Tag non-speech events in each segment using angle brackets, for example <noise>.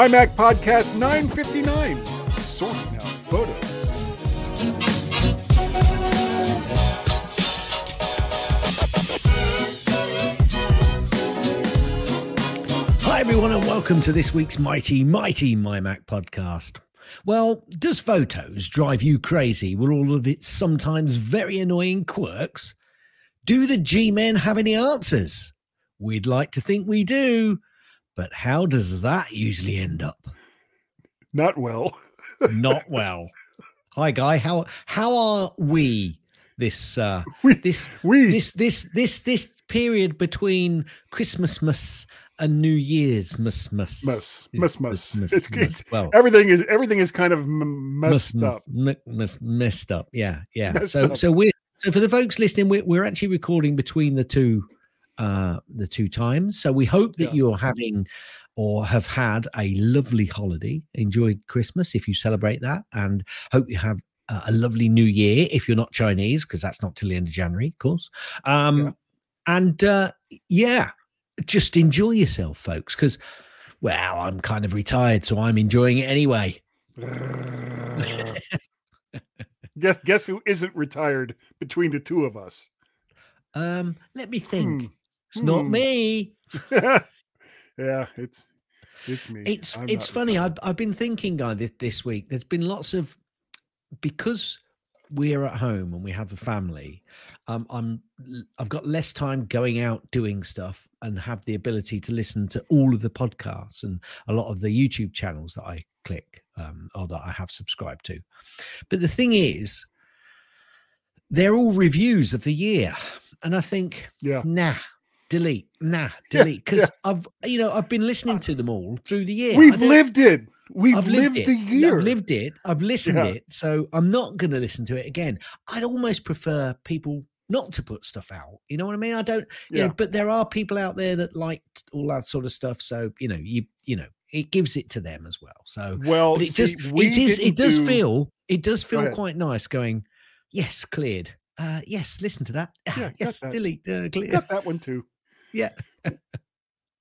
My Mac Podcast 959, sorting out photos. Hi, everyone, and welcome to this week's mighty, mighty My Mac podcast. Well, does photos drive you crazy with all of its sometimes very annoying quirks? Do the G men have any answers? We'd like to think we do, but how does that usually end up? Not well. <laughs> Not well. Hi, Guy. How how are we this uh <laughs> We- this We this this this this period between Christmas and New Year's mus mus Mus, mus, mus. mus, It's- it's- well everything is everything is kind of m- messed mus, up. mus, mu- messed up. Yeah, yeah. Messed so up. so we're so for the folks listening, we're we're actually recording between the two uh the two times. So we hope that Yeah. you're having or have had a lovely holiday, enjoyed Christmas if you celebrate that, and hope you have a a lovely new year if you're not Chinese, because that's not till the end of January, of course. Um Yeah. and uh yeah, just enjoy yourself, folks, because well, I'm kind of retired, so I'm enjoying it anyway. <laughs> <laughs> guess guess who isn't retired between the two of us? Um, let me think. Hmm. It's not Hmm. me. <laughs> yeah, it's it's me. It's I'm it's funny. I've I've been thinking, guy, this, this week. There's been lots of because we're at home and we have a family. Um, I'm I've got less time going out doing stuff and have the ability to listen to all of the podcasts and a lot of the YouTube channels that I click um, or that I have subscribed to. But the thing is, they're all reviews of the year, and I think Yeah. nah delete nah <laughs> delete because i've you know i've been listening to them all through the year We've lived it. We've I've lived, lived, the year. i've lived it i've listened Yeah. it so i'm not going to listen to it again i'd almost prefer people not to put stuff out you know what i mean i don't you Yeah. know but there are people out there that like all that sort of stuff so you know you you know it gives it to them as well so Well, but it see, just we it is it does do- feel it does feel quite nice going yes cleared uh yes listen to that Ah, Yeah, yes delete uh, clear. got that one too. Yeah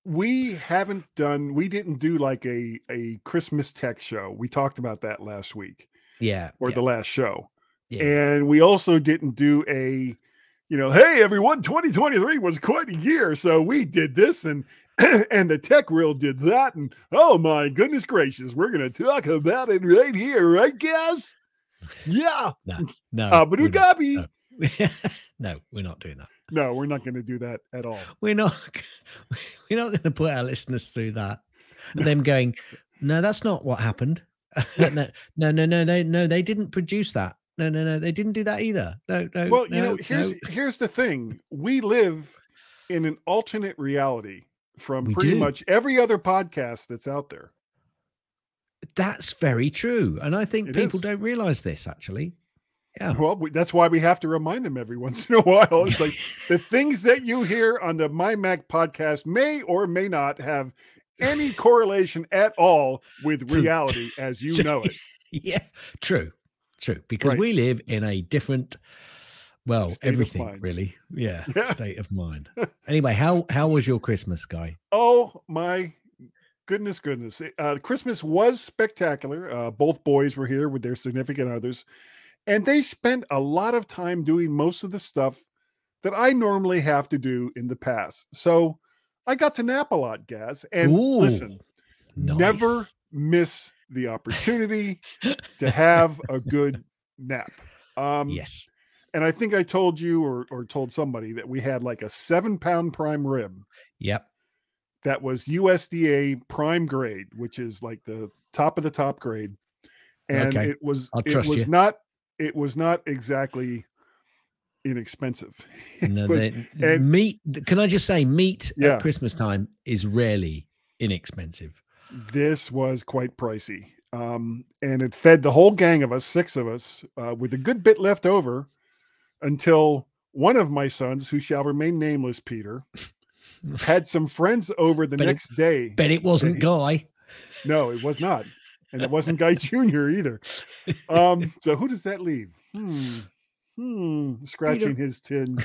we haven't done we didn't do like a a christmas tech show we talked about that last week yeah or yeah, the last show yeah. and we also didn't do a you know hey everyone 2023 was quite a year so we did this and <clears throat> and the tech reel did that and oh my goodness gracious we're gonna talk about it right here right guys <laughs> yeah no <laughs> uh but we're not. No. <laughs> no, we're not doing that. No we're not gonna do that at all We're not. <laughs> We're not going to put our listeners through that. And them going, no, that's not what happened. <laughs> no, no, no, no, they no, they didn't produce that. No, no, no, they didn't do that either. No, no. well you no, know here's no. here's the thing we live in an alternate reality from We pretty do. much every other podcast that's out there that's very true, and I think It people is. don't realize this actually. Yeah, well we, that's why we have to remind them every once in a while it's like <laughs> the things that you hear on the my mac podcast may or may not have any correlation at all with reality as you <laughs> know it yeah, true, true. Because Right. we live in a different, well, State everything really. Yeah, <laughs> Yeah. state of mind. anyway, how how was your Christmas, guy? oh my goodness goodness uh, christmas was spectacular uh, both boys were here with their significant others and they spent a lot of time doing most of the stuff that i normally have to do in the past so i got to nap a lot guys and listen Ooh, never miss the opportunity <laughs> to have a good nap. Um, yes. and I think I told you or or told somebody that we had like a seven pound prime rib Yep. that was USDA prime grade, which is like the top of the top grade, and Okay. it was I'll it was you. not it was not exactly inexpensive. <laughs> No, was- and- meat. Can I just say, meat Yeah. at Christmas time is rarely inexpensive. this was quite pricey. Um, and it fed the whole gang of us, six of us, uh, with a good bit left over until one of my sons, who shall remain nameless, Peter, <laughs> had some friends over the But it- next day. But it wasn't he- Guy. No, it was not. And it wasn't Guy Jr. either. Um, <laughs> so who does that leave? Hmm. Hmm. Scratching his tin.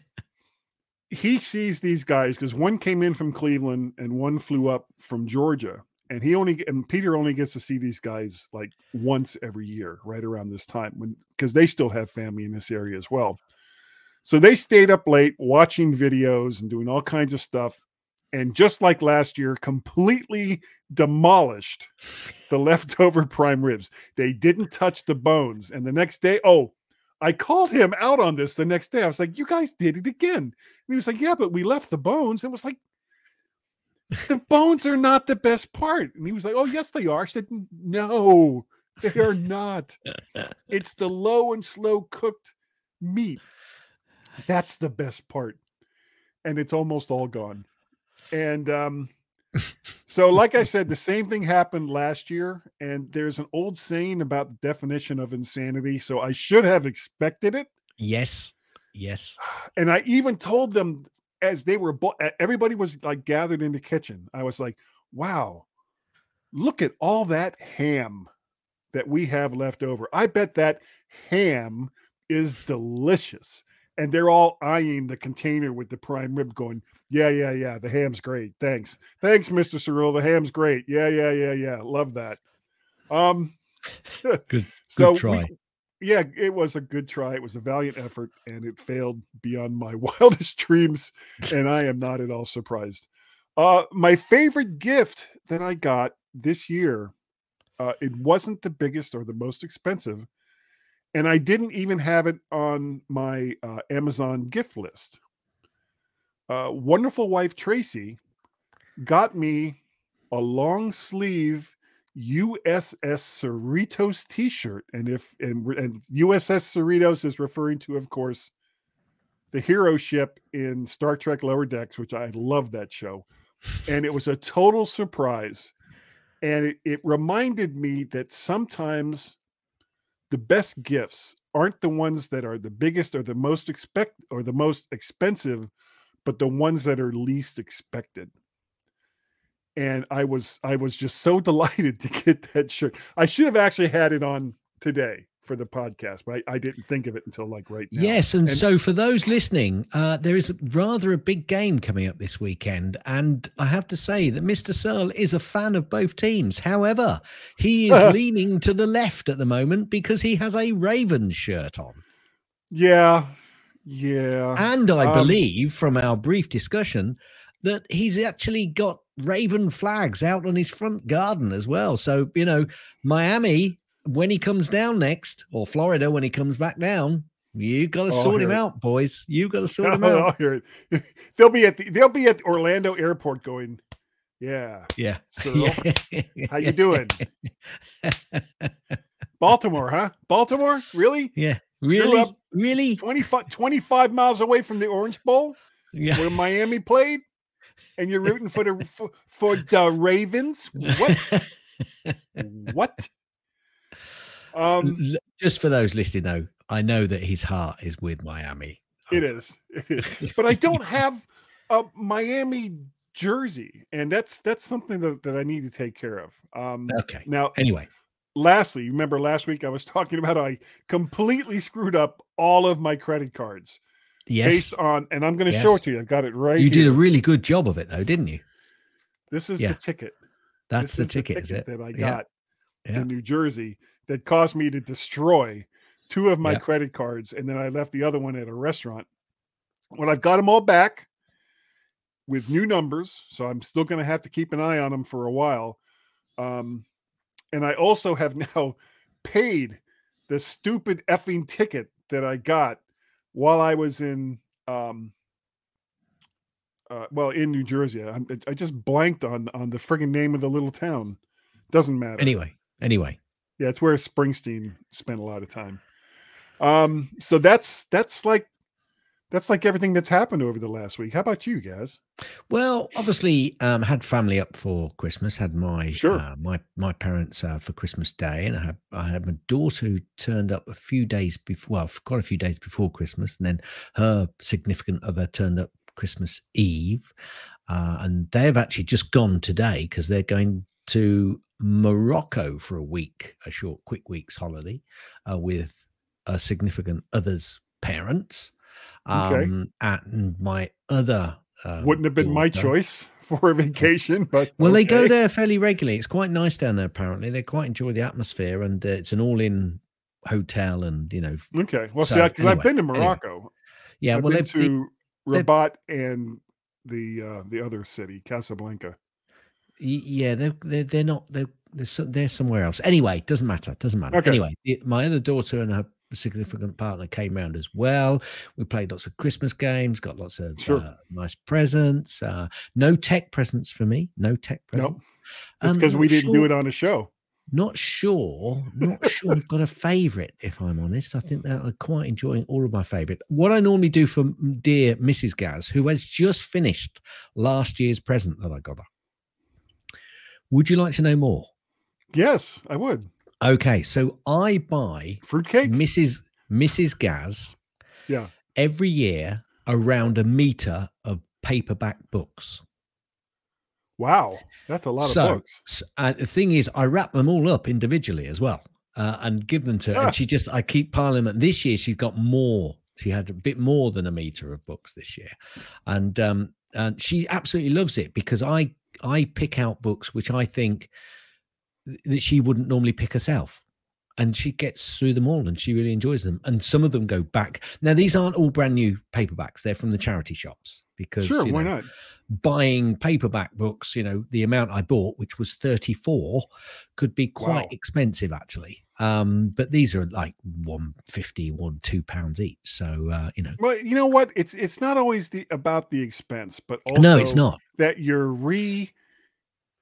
<laughs> he sees these guys because one came in from Cleveland and one flew up from Georgia. and he only and Peter only gets to see these guys like once every year, right around this time, when because they still have family in this area as well. So they stayed up late watching videos and doing all kinds of stuff. And just like last year, completely demolished the <laughs> leftover prime ribs. They didn't touch the bones. And the next day, oh, I called him out on this the next day. I was like, You guys did it again. And he was like, Yeah, but we left the bones. It was like, The bones are not the best part. And he was like, Oh, yes, they are. I said, No, they are not. It's the low and slow cooked meat. That's the best part. And it's almost all gone. And um, so, like I said, the same thing happened last year. And there's an old saying about the definition of insanity. So I should have expected it. Yes. Yes. <sighs> And I even told them as they were, bo- everybody was like gathered in the kitchen. I was like, wow, look at all that ham that we have left over. I bet that ham is delicious. And they're all eyeing the container with the prime rib, going, Yeah, yeah, yeah. The ham's great. Thanks. Thanks, Mr. Serle. The ham's great. Yeah, yeah, yeah, yeah. Love that. Um <laughs> Good. so Good try. we- yeah, it was a good try. It was a valiant effort, and it failed beyond my <laughs> wildest dreams. And I am not at all surprised. Uh, my favorite gift that I got this year, uh, it wasn't the biggest or the most expensive, and I didn't even have it on my uh, Amazon gift list. Uh, wonderful wife Tracy got me a long sleeve USS Cerritos T-shirt, and if and, and USS Cerritos is referring to, of course, the hero ship in Star Trek Lower Decks, which I love that show, and it was a total surprise, and it, it reminded me that sometimes the best gifts aren't the ones that are the biggest or the most expect or the most expensive, but the ones that are least expected and I was I was just so <laughs> delighted to get that shirt. I should have actually had it on today for the podcast, but I, I didn't think of it until like right now. Yes, and, And- so for those listening, uh, there is rather a big game coming up this weekend, and I have to say that Mr. Serle is a fan of both teams. However, he is <laughs> leaning to the left at the moment because he has a Ravens shirt on, Yeah, yeah. and I Um, believe from our brief discussion that he's actually got Raven flags out on his front garden as well. So you know, Miami when he comes down next, or Florida when he comes back down. You got to Oh, sort him here. out, boys. You got to sort <laughs> him I'll out. hear it. <laughs> They'll be at the they'll be at Orlando Airport going, yeah. Yeah. Serle, <laughs> how you doing? Baltimore, huh? Baltimore? Really? Yeah. Really? Really? 25, 25 miles away from the Orange Bowl Yeah. where Miami played? And you're rooting for the for, for the Ravens? What? what? Um Just for those listening, though, I know that his heart is with Miami. It is. <laughs> It is. But I don't <laughs> have a Miami jersey, and that's that's something that, that I need to take care of. Um, Okay. now, Anyway, lastly, remember last week I was <laughs> talking about I completely screwed up all of my credit cards yes, based on, and I'm going to show it to you. I've got it right. you did a really good job of it, though, didn't you? This is yeah. the ticket. That's This the ticket, is it? that I Yeah, got yeah. in New Jersey that caused me to destroy two of my Yeah. credit cards, and then I left the other one at a restaurant. Well, I've got them all back with new numbers, so I'm still going to have to keep an eye on them for a while. Um, and I also have <laughs> now paid the stupid effing ticket that I got while I was in, um, uh, well, in New Jersey. I, I just blanked on on the friggin' name of the little town. Doesn't matter. Anyway, anyway. Yeah, it's where Springsteen spent a lot of time. Um, so that's that's like that's like everything that's happened over the last week. How about you guys? Well, obviously, um, had family up for Christmas. Had my Sure. uh, my my parents uh, for Christmas Day, and I had I had my daughter who turned up a few days before, well, quite a few days before Christmas, and then her significant other turned up Christmas Eve, uh, and they've actually just gone today because they're going to Morocco for a week, a short, quick week's holiday, uh, with a significant other's parents. Okay. Um, and my other um, Wouldn't have been my choice <laughs> for a vacation, but Well, they go there fairly regularly. It's quite nice down there. Apparently, they quite enjoy the atmosphere, and uh, it's an all-in hotel, and you know, Okay. Well, see, So, because I've been to anyway. Morocco. yeah. I've well, been to they- Rabat and the uh, the other city, Casablanca. Yeah they're they're, they're not they're they're, so- they're somewhere else anyway doesn't matter doesn't matter Okay. anyway my other daughter and her significant partner came round as well we played lots of christmas games got lots of Sure. uh, nice presents uh no tech presents for me no tech Nope. presents That's Um, because we didn't do it on a show. not sure not sure i've got a favorite if i'm honest i think that i'm quite enjoying all of my favorite what i normally do for dear mrs gaz who has just finished last year's present that i got her would you like to know more Yes, I would. okay so i buy Fruitcake. mrs mrs gaz Yeah. every year around a meter of paperback books Wow, that's a lot So, of books. And the thing is, I wrap them all up individually as well, uh, and give them to her. Ah. And she just, I keep piling them. This year, she's got more. She had a bit more than a meter of books this year, and um, and she absolutely loves it because I I pick out books which I think that she wouldn't normally pick herself. And she gets through them all and she really enjoys them. And some of them go back. Now, these aren't all brand new paperbacks. They're from the charity shops because Sure, you why not? Buying paperback books, you know, the amount I bought, which was 34, could be quite Wow. expensive actually. Um, but these are like 150, one, two pounds each. So uh, you know. Well, you know what? It's it's not always the about the expense, but also no, it's not. that you're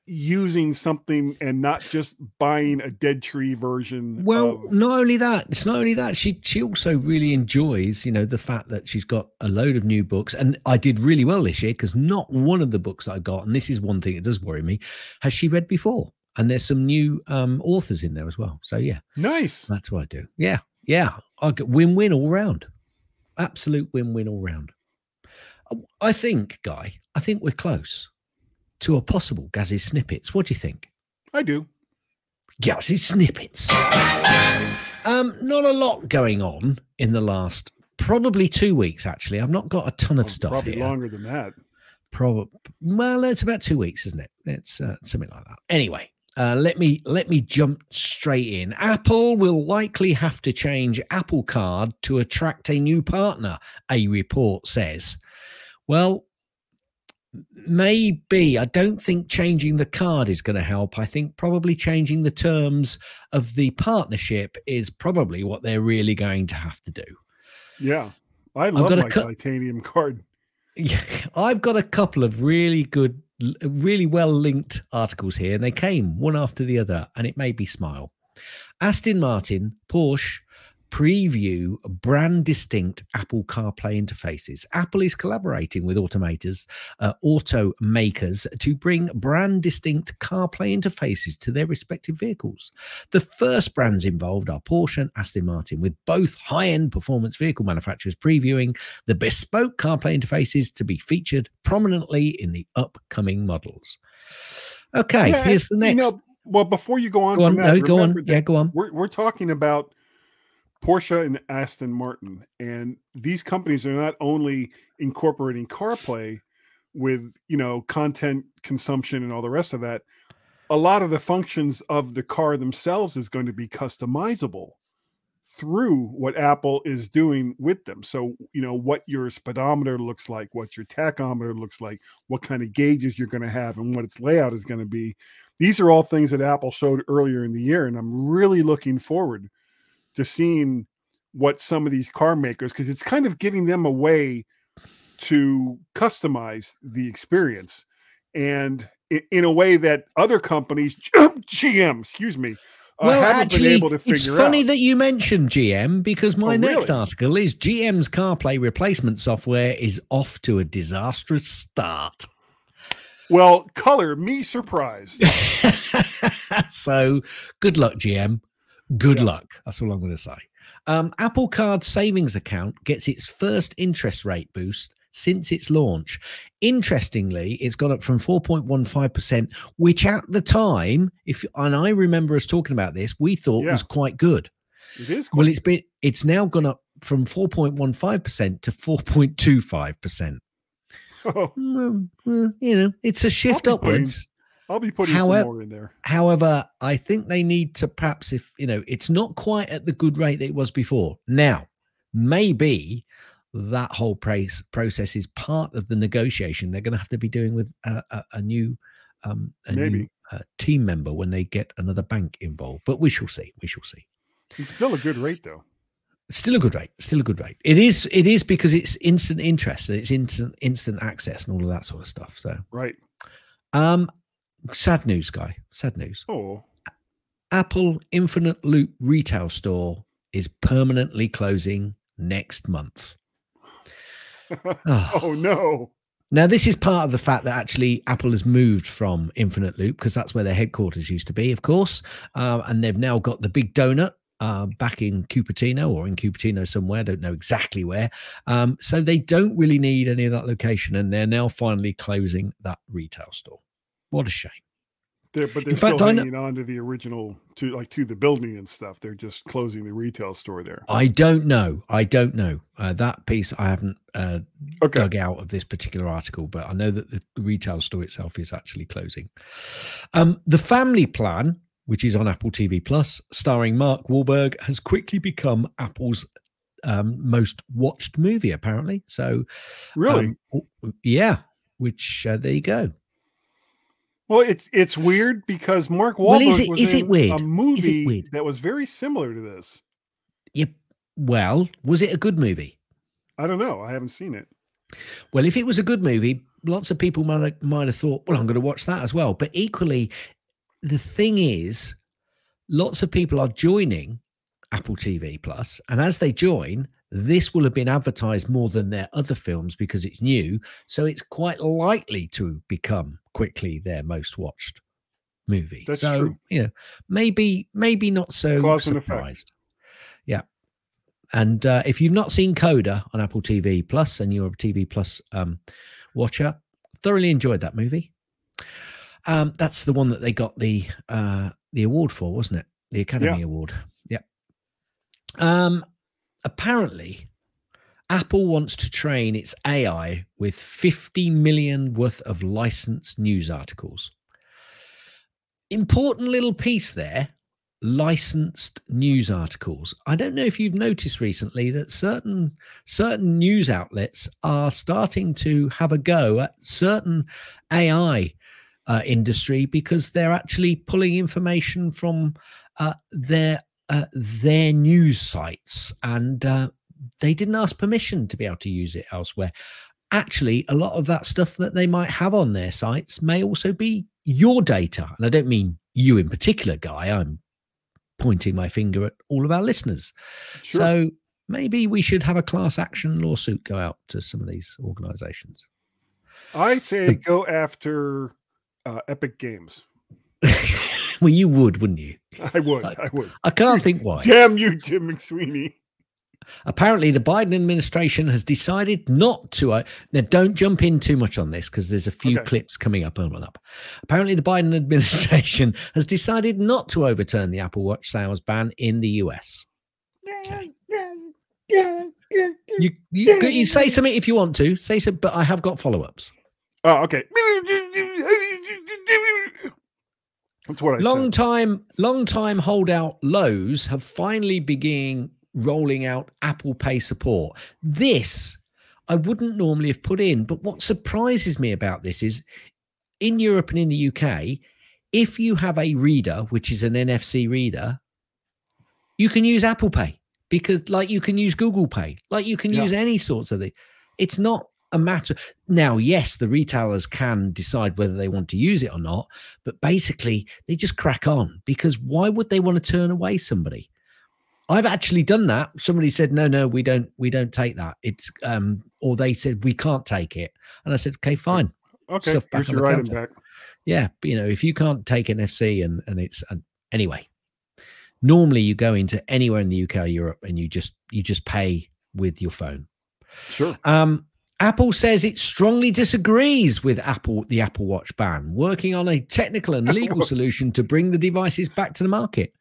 reusing something and not just buying a dead tree version. Well, of- not only that, it's not only that. She she also really enjoys, you know, the fact that she's got a load of new books. And I did really well this year because not one of the books I got, and this is one thing that does worry me, has she read before. And there's some new um authors in there as well. So yeah. nice. That's what I do. Yeah. Yeah. I get win win all round. Absolute win win all round. I think, Guy, I think we're close to a possible Gazzy snippets. What do you think? I do. Gazzy snippets. Um, not a lot going on in the last probably two weeks, actually. I've not got a ton of Oh, stuff Probably here. longer than that. Probably well, it's about two weeks, isn't it? It's uh, something like that. Anyway, uh, let me let me jump straight in. Apple will likely have to change Apple Card to attract a new partner. A report says. Well, maybe I don't think changing the card is going to help. I think probably changing the terms of the partnership is probably what they're really going to have to do. Yeah. I love my cut- titanium card. Yeah, I've got a couple of really good, really well linked articles here, and they came one after the other, and it made me smile. Aston Martin, Porsche preview brand distinct Apple CarPlay interfaces. Apple is collaborating with automators, uh, automakers to bring brand distinct CarPlay interfaces to their respective vehicles. The first brands involved are Porsche and Aston Martin, with both high end performance vehicle manufacturers previewing the bespoke CarPlay interfaces to be featured prominently in the upcoming models. Okay, Yeah, here's the you next. know, well, before you go on, go on, from that, no, go on. Yeah, go on. We're we're talking about Porsche and Aston Martin, and these companies are not only incorporating CarPlay with you know content consumption and all the rest of that. A lot of the functions of the car themselves is going to be customizable through what Apple is doing with them. So, you know, what your speedometer looks like, what your tachometer looks like, what kind of gauges you're going to have, and what its layout is going to be. These are all things that Apple showed earlier in the year. And I'm really looking forward to seeing what some of these car makers, because it's kind of giving them a way to customize the experience and in a way that other companies, <clears throat> GM, excuse me, uh, well, actually, been able to figure it's funny out. that you mentioned GM because my Oh, next really? article is GM's CarPlay replacement software is off to a disastrous start. Well, color me surprised. <laughs> so good luck, GM. Good Yeah. luck. That's all I'm going to say. Um, Apple Card savings account gets its first interest rate boost since its launch. Interestingly, it's gone up from 4.15%, which at the time, if and I remember us talking about this, we thought Yeah. was quite good. It is Well, it's been it's now gone up from 4.15% to 4.25%. <laughs> Oh, Mm, mm, you know, it's a shift upwards. I'll be putting However- some more in there. However, I think they need to perhaps, if you know, it's not quite at the good rate that it was before. Now, maybe that whole price process is part of the negotiation they're going to have to be doing with a, a, a new, um, a new Maybe. uh, team member when they get another bank involved. But we shall see. We shall see. It's still a good rate though. Still a good rate. Still a good rate. It is. It is because it's instant interest and it's instant instant access and all of that sort of stuff. So, Right. um, sad news, guy. Sad news. Oh, Apple Infinite Loop retail store is permanently closing next month. <laughs> Ah. oh no. Now, this is part of the fact that actually Apple has moved from Infinite Loop because that's where their headquarters used to be, of course. Uh, and they've now got the big donut uh, back in Cupertino or in Cupertino somewhere. Don't know exactly where. Um, so they don't really need any of that location. And they're now finally closing that retail store. What a shame. They're, but they're In fact, still know- hanging on to the original, to like to the building and stuff. They're just closing the retail store there. I don't know. I don't know. Uh, that piece I haven't uh, Okay. dug out of this particular article, but I know that the retail store itself is actually closing. Um, the Family Plan, which is on Apple TV Plus, starring Mark Wahlberg, has quickly become Apple's um, most watched movie, apparently. So, Really? um, yeah. Which uh, there you go. Well, it's it's weird because Mark Wahlberg Well, is it- was is it weird? a movie weird? that was very similar to this. Yep. Well, was it a good movie? I don't know. I haven't seen it. Well, if it was a good movie, lots of people might have, might have thought, well, I'm going to watch that as well. But equally, the thing is, lots of people are joining Apple TV Plus, and as they join, this will have been advertised more than their other films because it's new. So it's quite likely to become quickly their most watched movie. That's so true. you know, maybe maybe not so Cause surprised. Yeah. And uh, if you've not seen Coda on Apple TV Plus and you're a TV Plus um, watcher, thoroughly enjoyed that movie. Um, that's the one that they got the uh, the award for, wasn't it? The Academy Award. Yeah. Um, apparently, Apple wants to train its AI with 50 million worth of licensed news articles. Important little piece there licensed news articles. I don't know if you've noticed recently that certain certain news outlets are starting to have a go at certain AI uh, industry because they're actually pulling information from uh, their uh, their news sites and uh, they didn't ask permission to be able to use it elsewhere. Actually, a lot of that stuff that they might have on their sites may also be your data, and I don't mean you in particular, guy. I'm pointing my finger at all of our listeners. Sure. So maybe we should have a class action lawsuit go out to some of these organizations. I say the- go after uh, Epic Games. <laughs> well, you would, wouldn't you? I would. I- I would. I can't think why. <laughs> Damn you, Tim McSweeney. Apparently, the Biden administration has decided not to. Uh, now, don't jump in too much on this because there's a few Okay. clips coming up and up. Apparently, the Biden <laughs> administration has decided not to overturn the Apple Watch sales ban in the US. Okay. You, you, you <laughs> say something if you want to say so, but I have got follow ups. Oh, okay. That's what I long said. time long time holdout Lowe's have finally begun rolling out apple pay support this i wouldn't normally have put in but what surprises me about this is in europe and in the uk if you have a reader which is an nfc reader you can use apple pay because like you can use google pay like you can Yeah. use any sorts of the it's not a matter now yes the retailers can decide whether they want to use it or not but basically they just crack on because why would they want to turn away somebody i've actually done that somebody said no no we don't we don't take that it's um or they said we can't take it and i said okay fine Okay, stuff back your item counter. back. yeah but, you know if you can't take nfc and and it's uh, anyway normally you go into anywhere in the uk or europe and you just you just pay with your phone Sure. um, Apple says it strongly disagrees with Apple the Apple Watch ban, working on a technical and <laughs> legal solution to bring the devices back to the market.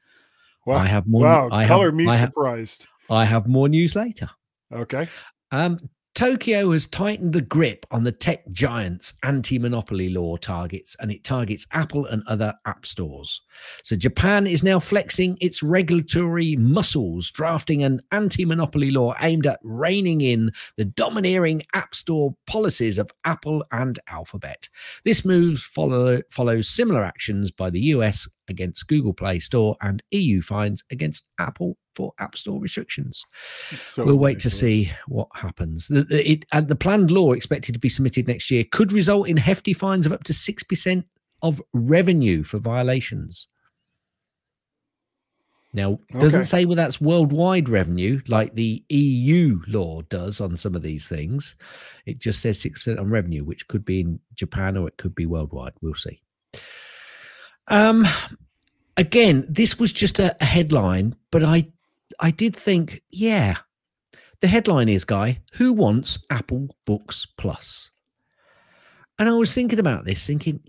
Wow. I have more. wow. I Color have, me I have, surprised. I have more news later. Okay. Um, Tokyo has tightened the grip on the tech giants' anti monopoly law targets and it targets Apple and other app stores. So, Japan is now flexing its regulatory muscles, drafting an anti monopoly law aimed at reining in the domineering app store policies of Apple and Alphabet. This move follow, follows similar actions by the US against Google Play Store and EU fines against Apple for App Store restrictions. So we'll wait ridiculous. to see what happens. The, the, it, and the planned law expected to be submitted next year could result in hefty fines of up to 6% of revenue for violations. Now, it doesn't okay. say well that's worldwide revenue like the EU law does on some of these things. It just says 6% on revenue, which could be in Japan or it could be worldwide. We'll see. Um, again, this was just a, a headline, but I, I did think, yeah, the headline is, guy, who wants Apple Books Plus? And I was thinking about this, thinking,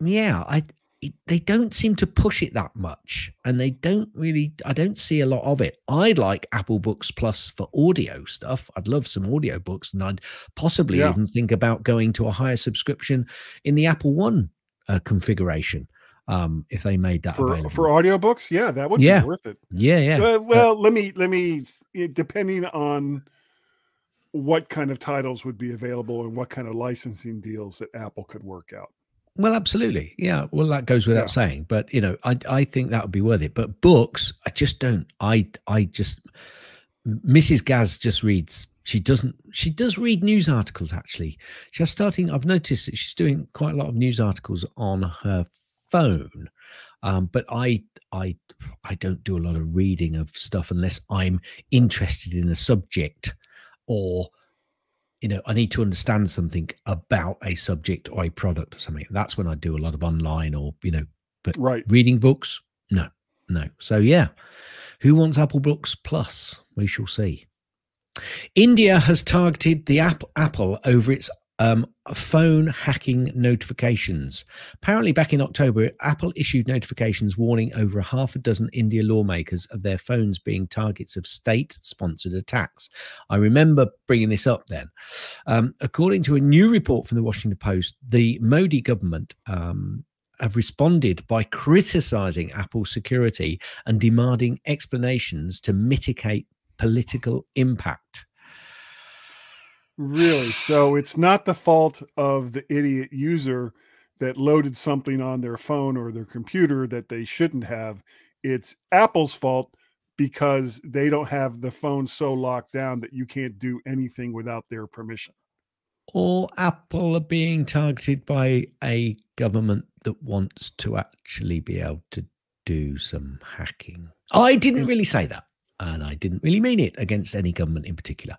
yeah, I, it, they don't seem to push it that much and they don't really i don't see a lot of it i'd like apple books plus for audio stuff i'd love some audio books and i'd possibly yeah. even think about going to a higher subscription in the apple one uh, configuration um, if they made that for, available for audiobooks. Yeah, that would yeah. be worth it. Yeah, yeah. Uh, well, uh, let me let me depending on what kind of titles would be available and what kind of licensing deals that Apple could work out. Well, absolutely. Yeah. Well, that goes without yeah. saying. But you know, I I think that would be worth it. But books, I just don't. I I just Mrs. Gaz just reads she doesn't she does read news articles actually she's starting i've noticed that she's doing quite a lot of news articles on her phone. Um, but I I I don't do a lot of reading of stuff unless I'm interested in a subject or you know I need to understand something about a subject or a product or something. That's when I do a lot of online or you know. But right, reading books, no, no. So yeah, who wants Apple Books Plus? We shall see. India has targeted the app Apple over its um, phone hacking notifications. Apparently, back in October, Apple issued notifications warning over a half a dozen India lawmakers of their phones being targets of state sponsored attacks. I remember bringing this up then. Um, according to a new report from the Washington Post, the Modi government um, have responded by criticizing Apple's security and demanding explanations to mitigate political impact. Really? So it's not the fault of the idiot user that loaded something on their phone or their computer that they shouldn't have. It's Apple's fault because they don't have the phone so locked down that you can't do anything without their permission. Or Apple are being targeted by a government that wants to actually be able to do some hacking. I didn't really say that and I didn't really mean it against any government in particular.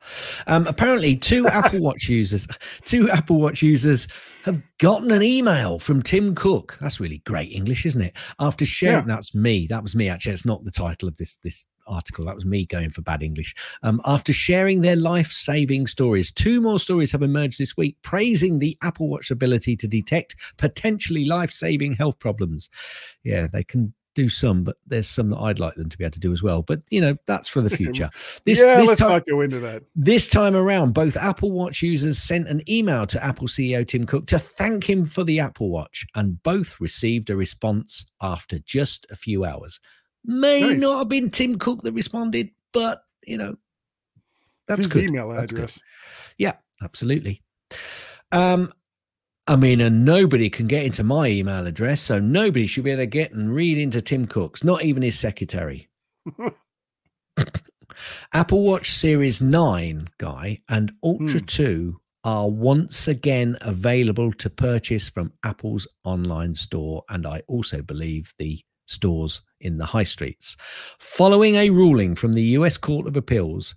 Um, apparently, two <laughs> Apple Watch users, two Apple Watch users have gotten an email from Tim Cook. That's really great English, isn't it? After sharing, yeah. that's me. That was me. Actually, it's not the title of this this article. That was me going for bad English. Um, after sharing their life saving stories, two more stories have emerged this week praising the Apple Watch ability to detect potentially life saving health problems. Yeah, they can do some, but there's some that I'd like them to be able to do as well. But you know, that's for the future. This, yeah, this let's time, not go into that. This time around, both Apple Watch users sent an email to Apple CEO Tim Cook to thank him for the Apple Watch, and both received a response after just a few hours. May nice. not have been Tim Cook that responded, but you know, that's His good. email address. Yeah, absolutely. Um, I mean, and nobody can get into my email address, so nobody should be able to get and read into Tim Cook's, not even his secretary. <laughs> Apple Watch Series 9, guy, and Ultra hmm. 2 are once again available to purchase from Apple's online store, and I also believe the stores in the high streets. Following a ruling from the US Court of Appeals,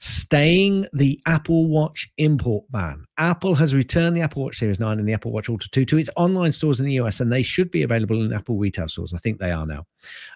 staying the Apple Watch import ban. Apple has returned the Apple Watch Series 9 and the Apple Watch Ultra 2 to its online stores in the US, and they should be available in Apple retail stores. I think they are now.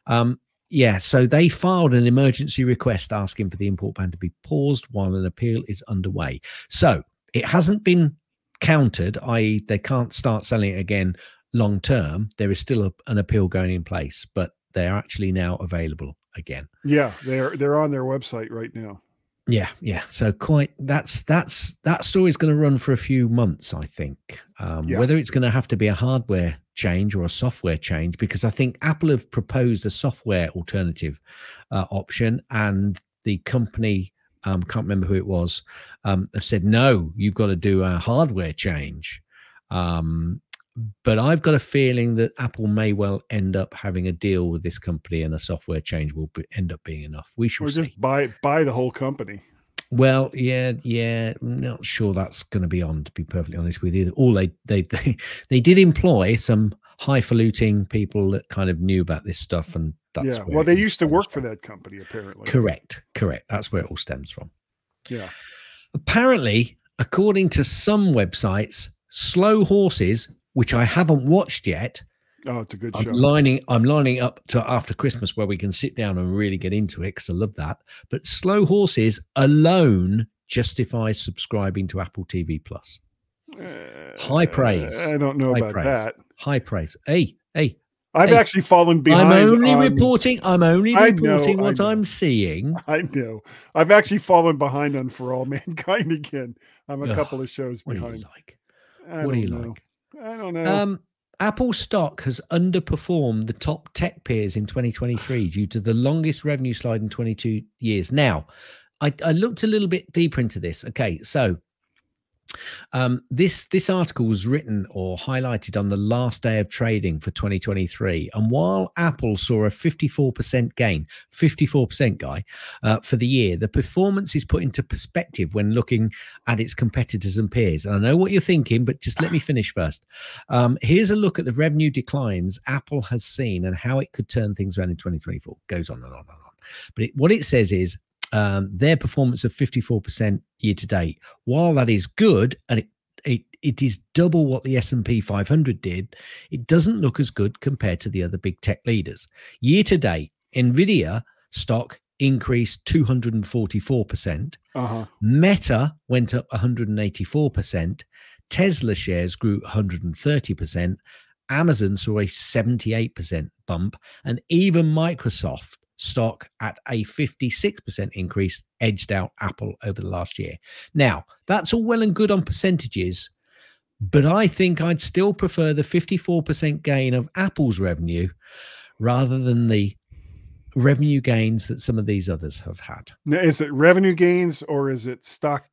Um, yeah, so they filed an emergency request asking for the import ban to be paused while an appeal is underway. So it hasn't been countered, i.e., they can't start selling it again long term. There is still a, an appeal going in place, but they are actually now available again. Yeah, they're they're on their website right now. Yeah, yeah. So quite that's that's that story's going to run for a few months, I think. Um, Yeah. Whether it's going to have to be a hardware change or a software change, because I think Apple have proposed a software alternative uh, option, and the company um, can't remember who it was um, have said no, you've got to do a hardware change. Um, but I've got a feeling that Apple may well end up having a deal with this company, and a software change will be, end up being enough. We should just buy buy the whole company. Well, yeah, yeah, I'm not sure that's going to be on. To be perfectly honest with you, all they they <laughs> they, they did employ some highfalutin people that kind of knew about this stuff, and that's yeah. Well, they used to work for that company apparently. Correct, correct. That's where it all stems from. Yeah. Apparently, according to some websites, Slow Horses, which I haven't watched yet, Oh, it's a good I'm show. lining I'm lining up to after Christmas where we can sit down and really get into it because I love that. But Slow Horses alone justifies subscribing to Apple TV Plus. High praise. Uh, I don't know High about praise. that. High praise. Hey, hey, I've Hey, actually fallen behind. I'm only on- reporting. I'm only I know, reporting I what. I'm seeing. <laughs> I know. I've actually fallen behind on For All Mankind <laughs> again. I'm a Ugh, couple of shows behind. What do you like? I What do you know. like? I don't know. Um, Apple stock has underperformed the top tech peers in 2023 <sighs> due to the longest revenue slide in 22 years. Now, I, I looked a little bit deeper into this. Okay, so um, this this article was written or highlighted on the last day of trading for 2023, and while Apple saw a 54% gain, 54% guy uh, for the year, the performance is put into perspective when looking at its competitors and peers. And I know what you're thinking, but just let me finish first. Um, here's a look at the revenue declines Apple has seen and how it could turn things around in 2024. Goes on and on and on. But it, what it says is um, their performance of 54% year to date, while that is good and it, it, it is double what the S&P 500 did, it doesn't look as good compared to the other big tech leaders. Year to date, Nvidia stock increased 244%. uh-huh. Meta went up 184%. Tesla shares grew 130%. Amazon saw a 78% bump. And even Microsoft stock at a 56% increase edged out Apple over the last year. Now, that's all well and good on percentages, but I think I'd still prefer the 54% gain of Apple's revenue rather than the revenue gains that some of these others have had. Now, is it revenue gains or is it stock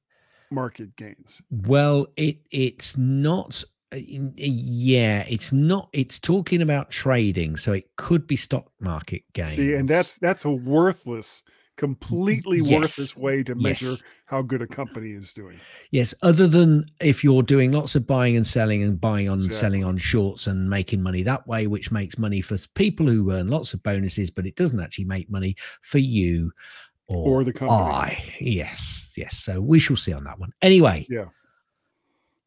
market gains? Well, it it's not. Uh, in- Yeah, it's not. It's talking about trading, so it could be stock market gains. See, and that's that's a worthless, completely Yes. worthless way to measure Yes. how good a company is doing. yes. Other than if you're doing lots of buying and selling and buying on and Exactly. selling on shorts and making money that way, which makes money for people who earn lots of bonuses, but it doesn't actually make money for you or, Or the company. I. Yes, yes. So we shall see on that one. Anyway. Yeah.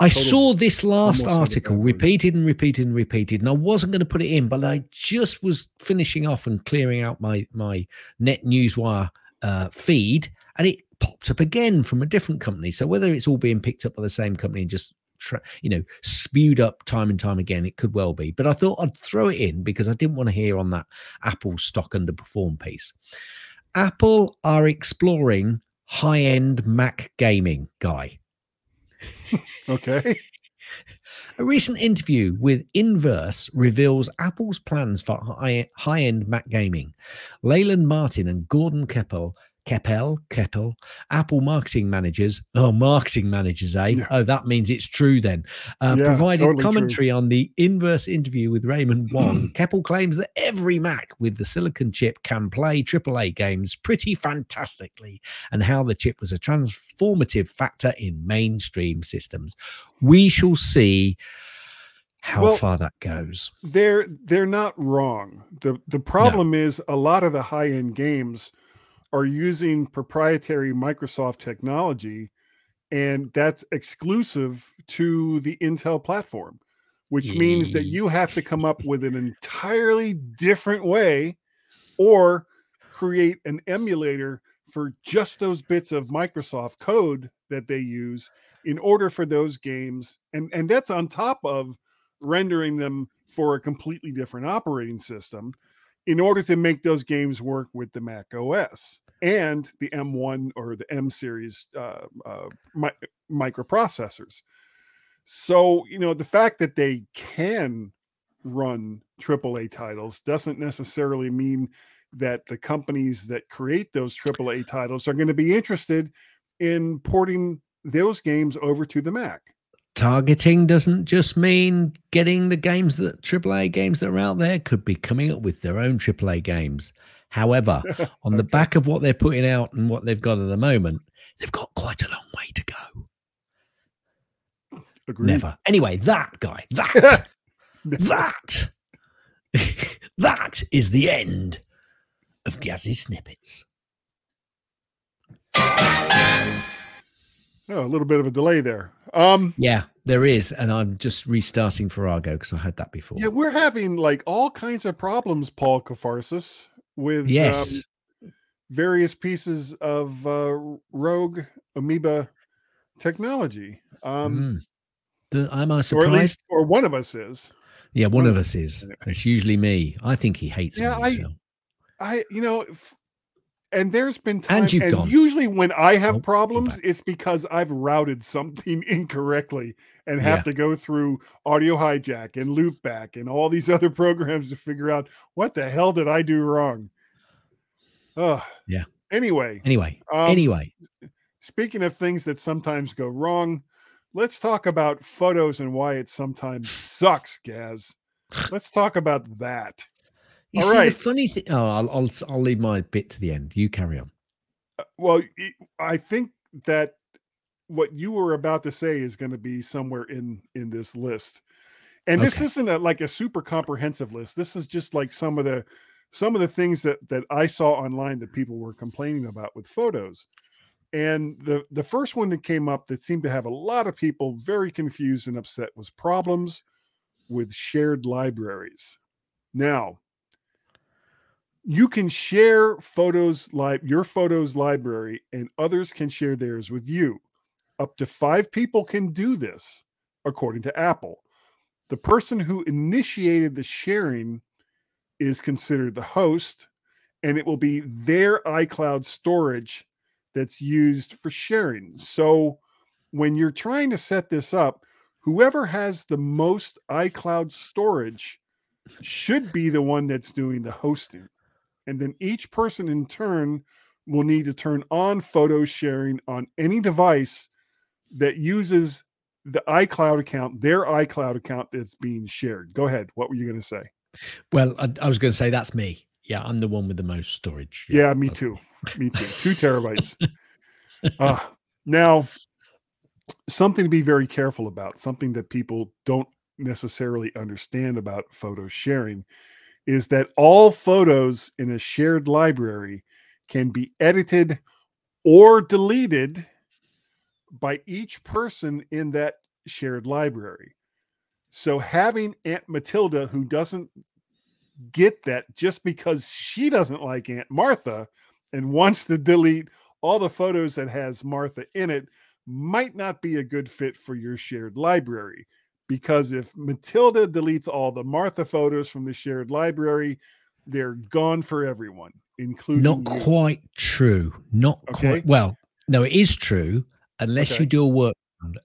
I Total- saw this last almost said it article repeated and repeated and repeated, and I wasn't going to put it in, but I just was finishing off and clearing out my my NetNewsWire uh, feed, and it popped up again from a different company. So whether it's all being picked up by the same company and just tra- you know spewed up time and time again, it could well be. But I thought I'd throw it in because I didn't want to hear on that Apple stock underperform piece. Apple are exploring high end Mac gaming guy. Okay. <laughs> A recent interview with Inverse reveals Apple's plans for high, high-end Mac gaming. Leland Martin and Gordon Keppel, Keppel, Keppel, Apple marketing managers. Oh, marketing managers, eh? Yeah. Oh, that means it's true then. Uh, Yeah, provided totally true. commentary on the Inverse interview with Raymond <clears throat> Wong. Keppel claims that every Mac with the silicon chip can play AAA games pretty fantastically, and how the chip was a transformative factor in mainstream systems. We shall see how Well, far that goes. they're they're not wrong. The the problem is a lot of the high end games are using proprietary Microsoft technology, and that's exclusive to the Intel platform, which means that you have to come up with an <laughs> entirely different way or create an emulator for just those bits of Microsoft code that they use in order for those games and and that's on top of rendering them for a completely different operating system in order to make those games work with the Mac OS. And the M1 or the M series uh, uh, mi- microprocessors. So, you know, the fact that they can run AAA titles doesn't necessarily mean that the companies that create those AAA titles are going to be interested in porting those games over to the Mac. Targeting doesn't just mean getting the games that AAA games that are out there could be coming up with their own AAA games. However, <laughs> on the back of what they're putting out and what they've got at the moment, they've got quite a long way to go. Agreed. Never. Anyway, that guy, that, <laughs> that, <laughs> that is the end of Gazzy Snippets. Oh, a little bit of a delay there. Um, Yeah, there is. And I'm just restarting Farrago because I had that before. yeah, we're having like all kinds of problems, Paul Kafasis, with yes. um, various pieces of uh, rogue amoeba technology. Um, Mm. The- am I or at surprised? least, or one of us is. yeah, one one of us is. It's usually me. I think he hates Yeah, me. I- so. I, you know, f- and there's been times, And you've gone. usually when I have Oh, problems, it's because I've routed something <laughs> incorrectly and have Yeah. to go through audio hijack and loopback and all these <laughs> other programs to figure out what the hell did I do wrong. Oh, Yeah. Anyway, Anyway, um, anyway, speaking of things that sometimes go wrong, let's talk about photos and why it sometimes sucks, Gaz. Let's talk about that. You all see right. the funny thing. Oh, I'll, I'll I'll leave my bit to the end. You carry on. Uh, well, I think that what you were about to say is going to be somewhere in in this list. And this isn't a, like a super comprehensive list. This is just like some of the some of the things that that I saw online that people were complaining about with photos. And the the first one that came up that seemed to have a lot of people very confused and upset was problems with shared libraries. Now, you can share photos like your photos library and others can share theirs with you. Up to five people can do this according to apple. The person who initiated the sharing is considered the host and it will be their icloud storage that's used for sharing. So when you're trying to set this up whoever has the most icloud storage should be the one that's doing the hosting and then each person in turn will need to turn on photo sharing on any device that uses the iCloud account, their iCloud account that's being shared. Go ahead. What were you going to say? Well, I, I was going to say that's me. Yeah, I'm the one with the most storage. Yeah, me okay. too. Me too. Two <laughs> terabytes. uh, now, something to be very careful about, something that people don't necessarily understand about photo sharing is that all photos in a shared library can be edited or deleted by each person in that shared library. So having Aunt Matilda, who doesn't get that just because she doesn't like Aunt Martha and wants to delete all the photos that has Martha in it, might not be a good fit for your shared library. Because if Matilda deletes all the Martha photos from the shared library, they're gone for everyone, including Not you. quite true. Not Okay. quite. Well, no, it is true unless Okay. you do a workaround.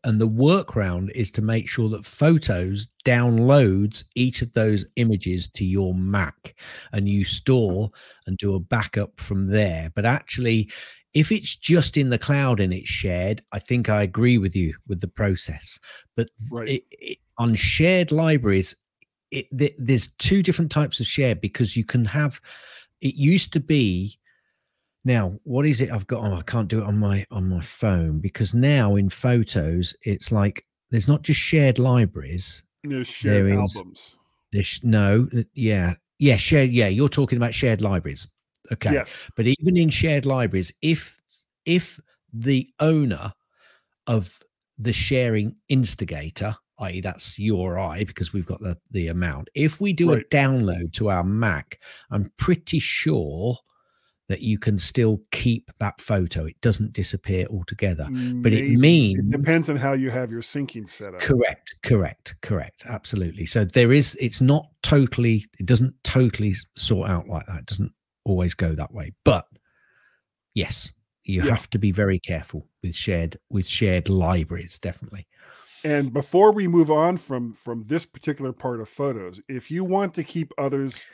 And the workaround is to make sure that Photos downloads each of those images to your Mac and you store and do a backup from there. But actually, if it's just in the cloud and it's shared, I think I agree with you with the process. But Right. it, it, on shared libraries, it, th- there's two different types of shared because you can have. It used to be. Now, what is it I've got? Oh, I can't do it on my on my phone because now in photos, it's like there's not just shared libraries. There's shared there is- albums. There's no, uh, yeah, yeah, shared. Yeah, you're talking about shared libraries. Okay, Yes. but even in shared libraries, if if the owner of the sharing instigator, i.e., that's you or I, because we've got the the amount. If we do Right. a download to our Mac, I'm pretty sure that you can still keep that photo. It doesn't disappear altogether. But it means- it depends on how you have your syncing set up. Correct, correct, correct. Absolutely. So there is. It's not totally. It doesn't totally sort out like that. It doesn't always go that way. But Yes, you Yeah. have to be very careful with shared with shared libraries. Definitely. And before we move on from from this particular part of photos, if you want to keep others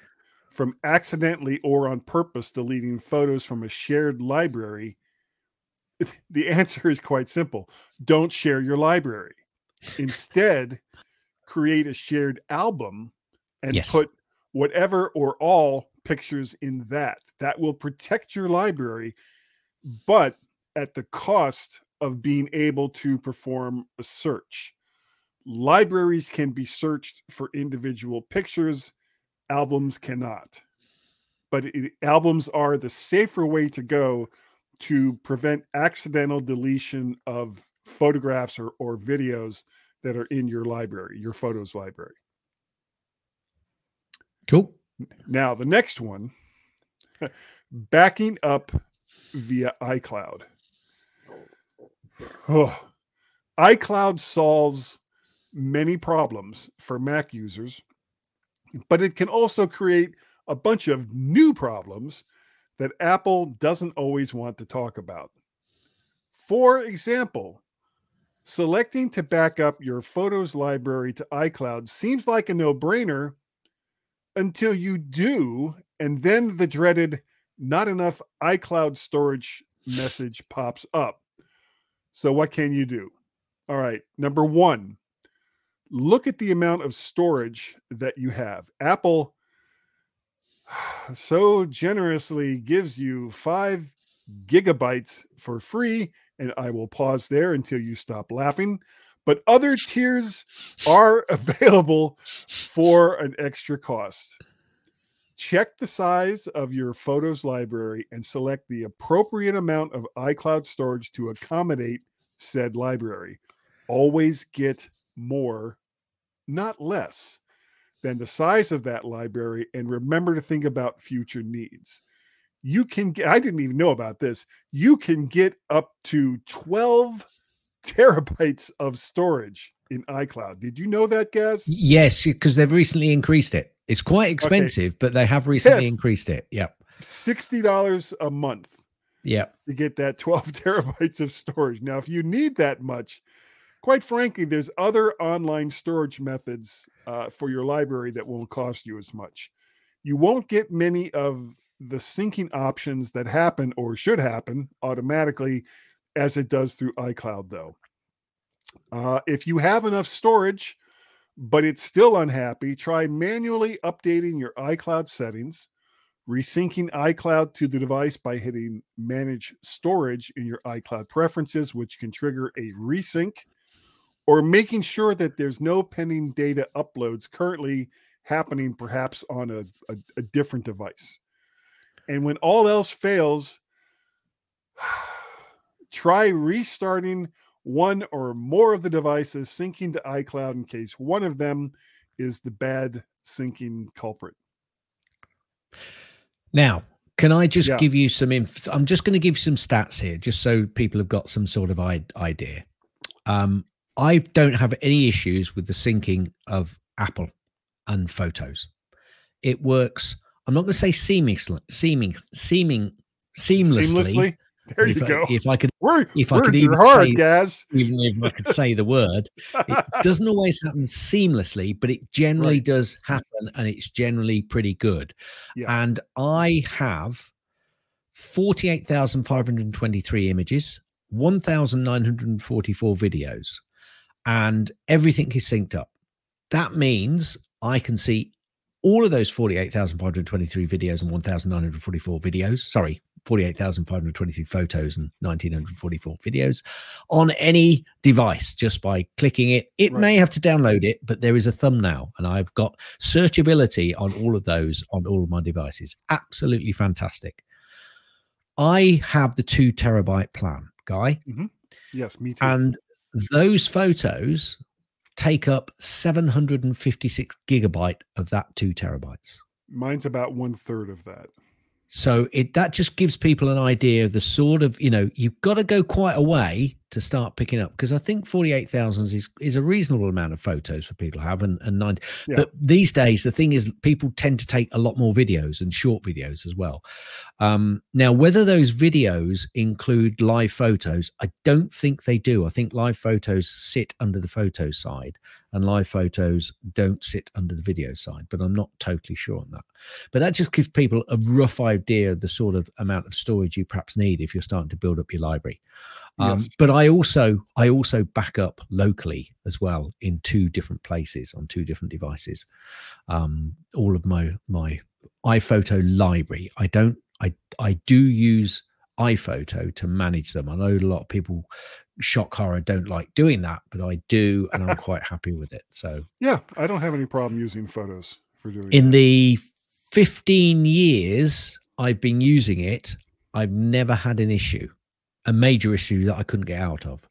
from accidentally or on purpose deleting photos from a shared library, <laughs> the answer is quite simple. Don't share your library. Instead, create a shared album and Yes. put whatever or all pictures in that. That will protect your library, but at the cost of being able to perform a search. Libraries can be searched for individual pictures, albums cannot. But it, albums are the safer way to go to prevent accidental deletion of photographs or, or videos that are in your library, your photos library. Cool. Now, the next one <laughs> backing up via iCloud. Oh, iCloud solves many problems for Mac users, but it can also create a bunch of new problems that Apple doesn't always want to talk about. For example, selecting to back up your photos library to iCloud seems like a no brainer until you do, and then the dreaded not enough iCloud storage message pops up. So, what can you do? All right, number one, look at the amount of storage that you have. Apple so generously gives you five gigabytes for free, and I will pause there until you stop laughing. But other tiers are <laughs> available for an extra cost. Check the size of your photos library and select the appropriate amount of iCloud storage to accommodate said library. Always get more, not less, than the size of that library. And remember to think about future needs. You can get, I didn't even know about this, you can get up to 12 terabytes of storage in iCloud. Did you know that, Gaz? Yes, because they've recently increased it. It's quite expensive, but they have recently increased it. Yep. $60 a month Yep. to get that <laughs> 12 terabytes of storage. Now, if you need that much, quite frankly, there's other online storage methods uh, for your library that won't cost you as much. You won't get many of the syncing options that happen or should happen automatically as it does through iCloud, though. Uh, if you have enough storage, but it's still unhappy, try manually updating your iCloud settings, resyncing iCloud to the device by hitting Manage Storage in your iCloud preferences, which can trigger a resync, or making sure that there's no pending data uploads currently happening, perhaps on a, a, a different device. And when all else fails, try restarting one or more of the devices syncing to iCloud in case one of them is the bad syncing culprit. Now, can I just Yeah. give you some inf- I'm just going to give some stats here, just so people have got some sort of I- idea. Um, I don't have any issues with the syncing of Apple and photos. It works. I'm not going to say seamlessly, seeming, seeming, seamlessly. Seamlessly. There if you I, go. If I could, Word, if I could even hard, say- Gaz. even if I could say the word, it <laughs> doesn't always happen seamlessly, but it generally Right. does happen, and it's generally pretty good. Yeah. And I have forty-eight thousand five hundred twenty-three images, one thousand nine hundred forty-four videos, and everything is synced up. That means I can see all of those 48,523 videos and 1,944 videos. Sorry, 48,523 photos and 1,944 videos on any device just by clicking it. It Right. may have to download it, but there is a thumbnail and I've got searchability on all of those on all of my devices. Absolutely fantastic. I have the two terabyte plan, Guy, mm-hmm. Yes, me too. and those photos take up 756 gigabyte of that two terabytes. Mine's about one third of that. So it that just gives people an idea of the sort of you know you've got to go quite a way to start picking up because I think 48,000 is is a reasonable amount of photos for people to have and, and 90 Yeah. but these days the thing is people tend to take a lot more videos and short videos as well. Um now whether those videos include live photos I don't think they do. I think live photos sit under the photo side and live photos don't sit under the video side but I'm not totally sure on that. But that just gives people a rough idea of the sort of amount of storage you perhaps need if you're starting to build up your library um, Yes. but i also i also back up locally as well in two different places on two different devices um, all of my my iPhoto library. I don't I I do use iPhoto to manage them. I know a lot of people shock horror don't like doing that, but I do and I'm quite <laughs> happy with it. So Yeah, I don't have any problem using photos for doing in that. the 15 years I've been using it, I've never had an issue, a major issue that I couldn't get out of.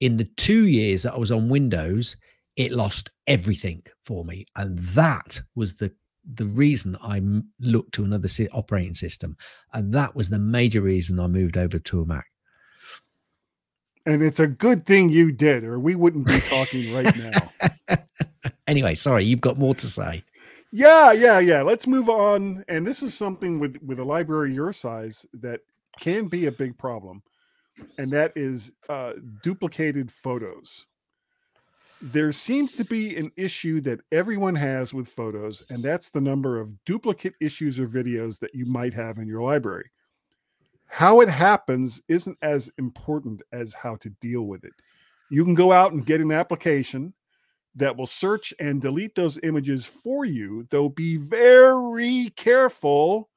In the two years that I was on Windows, it lost everything for me. And that was the the reason I m- looked to another operating system. And that was the major reason I moved over to a Mac. and it's a good thing you did, or we wouldn't be talking right now. <laughs> Anyway, sorry, you've got more to say. Yeah, yeah, yeah. Let's move on. And this is something with with a library your size that can be a big problem, and that is uh, duplicated photos. There seems to be an issue that everyone has with photos, and that's the number of duplicate issues or videos that you might have in your library. How it happens isn't as important as how to deal with it. You can go out and get an application that will search and delete those images for you, though be very careful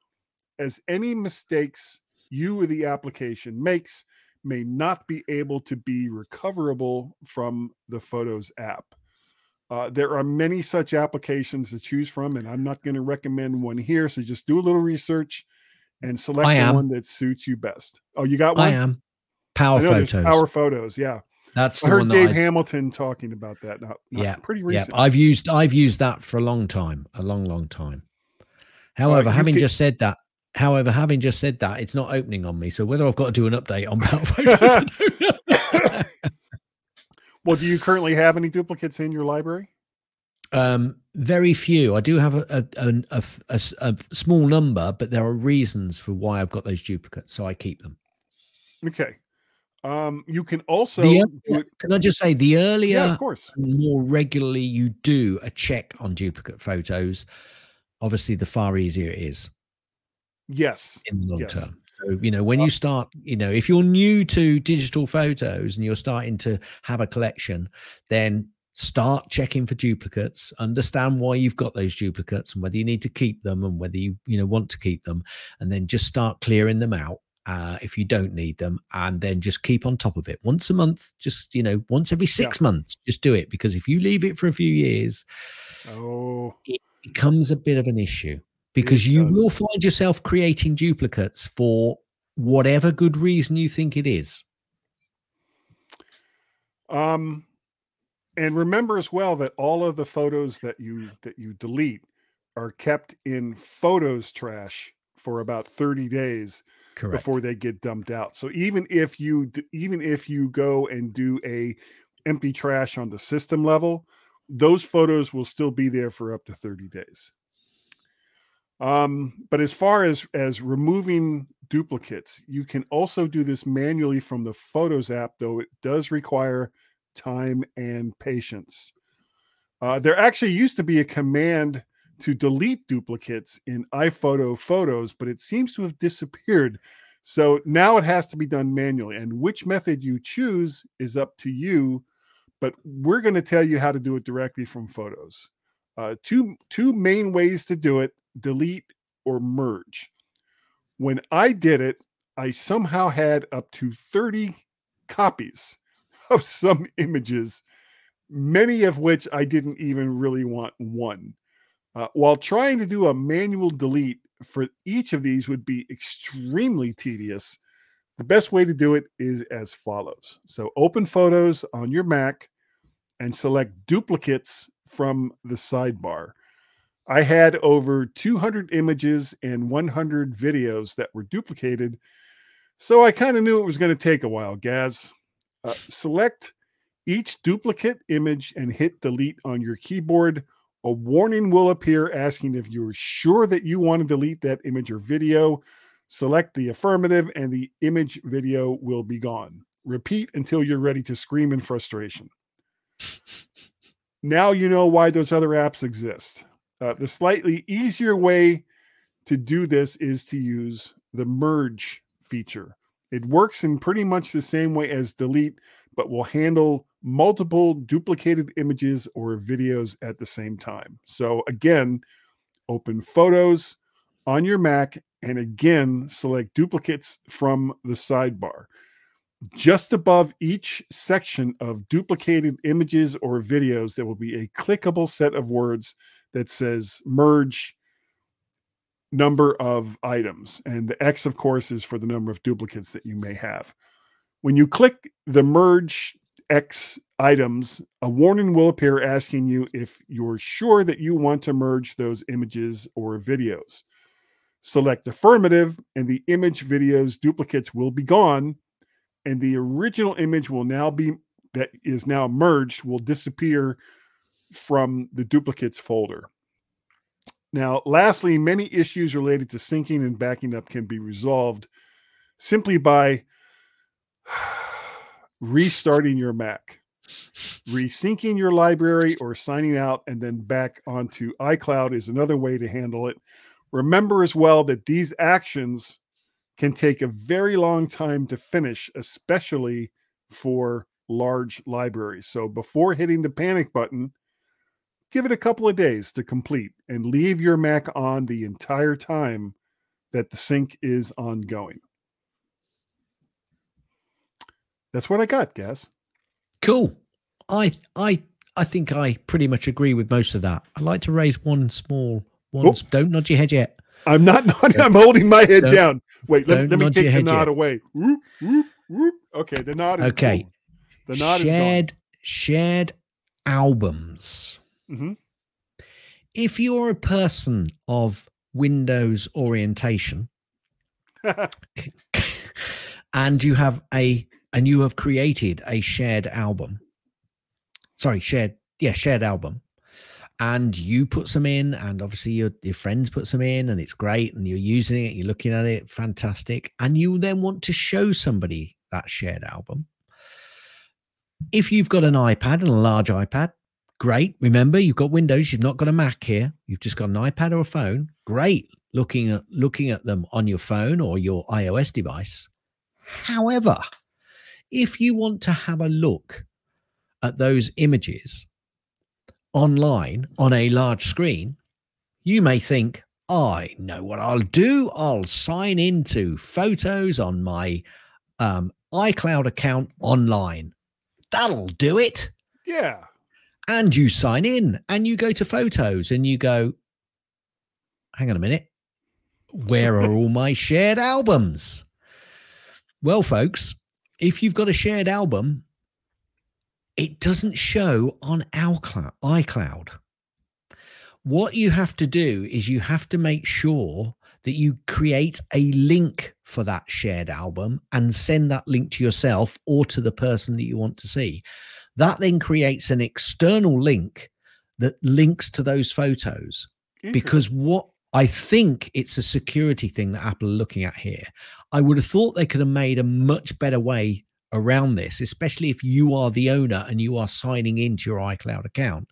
as any mistakes you or the application makes may not be able to be recoverable from the Photos app. Uh, there are many such applications to choose from, and I'm not going to recommend one here. So just do a little research and select the one that suits you best. Oh, you got one? I am power I photos. Power photos. Yeah. That's I the heard that Dave I Hamilton talking about that. Not, not Yeah, pretty recent. Yeah. I've used I've used that for a long time, a long, long time. However, you having can- just said that, however, having just said that, it's not opening on me. So whether I've got to do an update on Power Photos, don't know. well, do you currently have any duplicates in your library? um, very few. I do have a a, a a a small number, but there are reasons for why I've got those duplicates, so I keep them. Okay. Um, you can also earlier, can I just say the earlier yeah, of course. more regularly you do a check on duplicate photos, obviously the far easier it is. Yes. in the long Yes. term. So, you know, when you start, you know, if you're new to digital photos and you're starting to have a collection, then start checking for duplicates, understand why you've got those duplicates and whether you need to keep them and whether you, you know, want to keep them, and then just start clearing them out. Uh, if you don't need them, and then just keep on top of it once a month, just you know, once every six months, just do it because if you leave it for a few years, Oh, it becomes a bit of an issue because you will find yourself creating duplicates for whatever good reason you think it is. um, and remember as well that all of the photos that you that you delete are kept in photos trash for about 30 days Correct. before they get dumped out. So even if you even if you go and do a empty trash on the system level, those photos will still be there for up to 30 days. Um, but as far as as removing duplicates, you can also do this manually from the Photos app, though it does require time and patience. Uh, there actually used to be a command to delete duplicates in iPhoto photos, but it seems to have disappeared. So now it has to be done manually. And which method you choose is up to you. But we're going to tell you how to do it directly from photos. Uh, two two main ways to do it: delete or merge. When I did it, I somehow had up to 30 copies <laughs> of some images, many of which I didn't even really want one. Uh, while trying to do a manual delete for each of these would be extremely tedious, the best way to do it is as follows. So open Photos on your Mac and select duplicates from the sidebar. I had over 200 images and 100 videos that were duplicated. So I kind of knew it was going to take a while, Gaz. Uh, select each duplicate image and hit delete on your keyboard. A warning will appear asking if you're sure that you want to delete that image or video. Select the affirmative, and the image video will be gone. Repeat until you're ready to scream in frustration. Now you know why those other apps exist. Uh, the slightly easier way to do this is to use the merge feature. It works in pretty much the same way as delete, but will handle multiple duplicated images or videos at the same time. So, again, open Photos on your Mac and again select duplicates from the sidebar. Just above each section of duplicated images or videos, there will be a clickable set of words that says merge number of items. And the X, of course, is for the number of duplicates that you may have. When you click the merge X items, a warning will appear asking you if you're sure that you want to merge those images or videos. Select affirmative, and the image videos duplicates will be gone, and the original image will now be that is now merged will disappear from the duplicates folder. Now, lastly, many issues related to syncing and backing up can be resolved simply by <sighs> restarting your Mac, resyncing your library, or signing out and then back onto iCloud is another way to handle it. Remember as well that these actions can take a very long time to finish, especially for large libraries. So before hitting the panic button, give it a couple of days to complete and leave your Mac on the entire time that the sync is ongoing. That's what I got, Gaz. Cool. I I I think I pretty much agree with most of that. I'd like to raise one small one. Oh. Don't nod your head yet. I'm not <laughs> nodding. I'm holding my head Don't- down. Wait, let, don't let me take the nod yet. away. Whoop, whoop, whoop. Okay, the nod is Okay. gone. The nod shared shared albums. Gone. If you're a person of Windows orientation <laughs> and you have a and you have created a shared album sorry shared yeah shared album and you put some in and obviously your, your friends put some in and it's great and you're using it you're looking at it fantastic and you then want to show somebody that shared album if you've got an ipad and a large ipad great remember you've got windows you've not got a mac here you've just got an ipad or a phone great looking at looking at them on your phone or your ios device however if you want to have a look at those images online on a large screen, you may think, I know what I'll do. I'll sign into photos on my um, iCloud account online. That'll do it. yeah. And you sign in and you go to photos and you go, hang on a minute. Where are all my shared albums? Well, folks, if you've got a shared album, it doesn't show on iCloud. iCloud. What you have to do is you have to make sure that you create a link for that shared album and send that link to yourself or to the person that you want to see. That then creates an external link that links to those photos because what I think it's a security thing that Apple are looking at here. I would have thought they could have made a much better way around this, especially if you are the owner and you are signing into your iCloud account.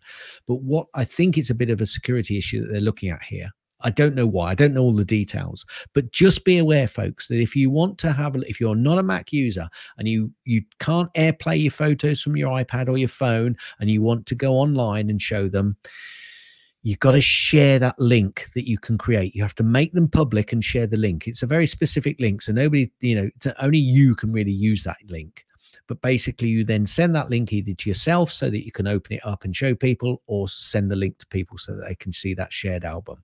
But what I think it's a bit of a security issue that they're looking at here. I don't know why. I don't know all the details, but just be aware, folks, that if you want to have, if you're not a Mac user and you you can't AirPlay your photos from your iPad or your phone, and you want to go online and show them, you've got to share that link that you can create. You have to make them public and share the link. It's a very specific link, so nobody, you know, only you can really use that link. But basically, you then send that link either to yourself so that you can open it up and show people, or send the link to people so that they can see that shared album.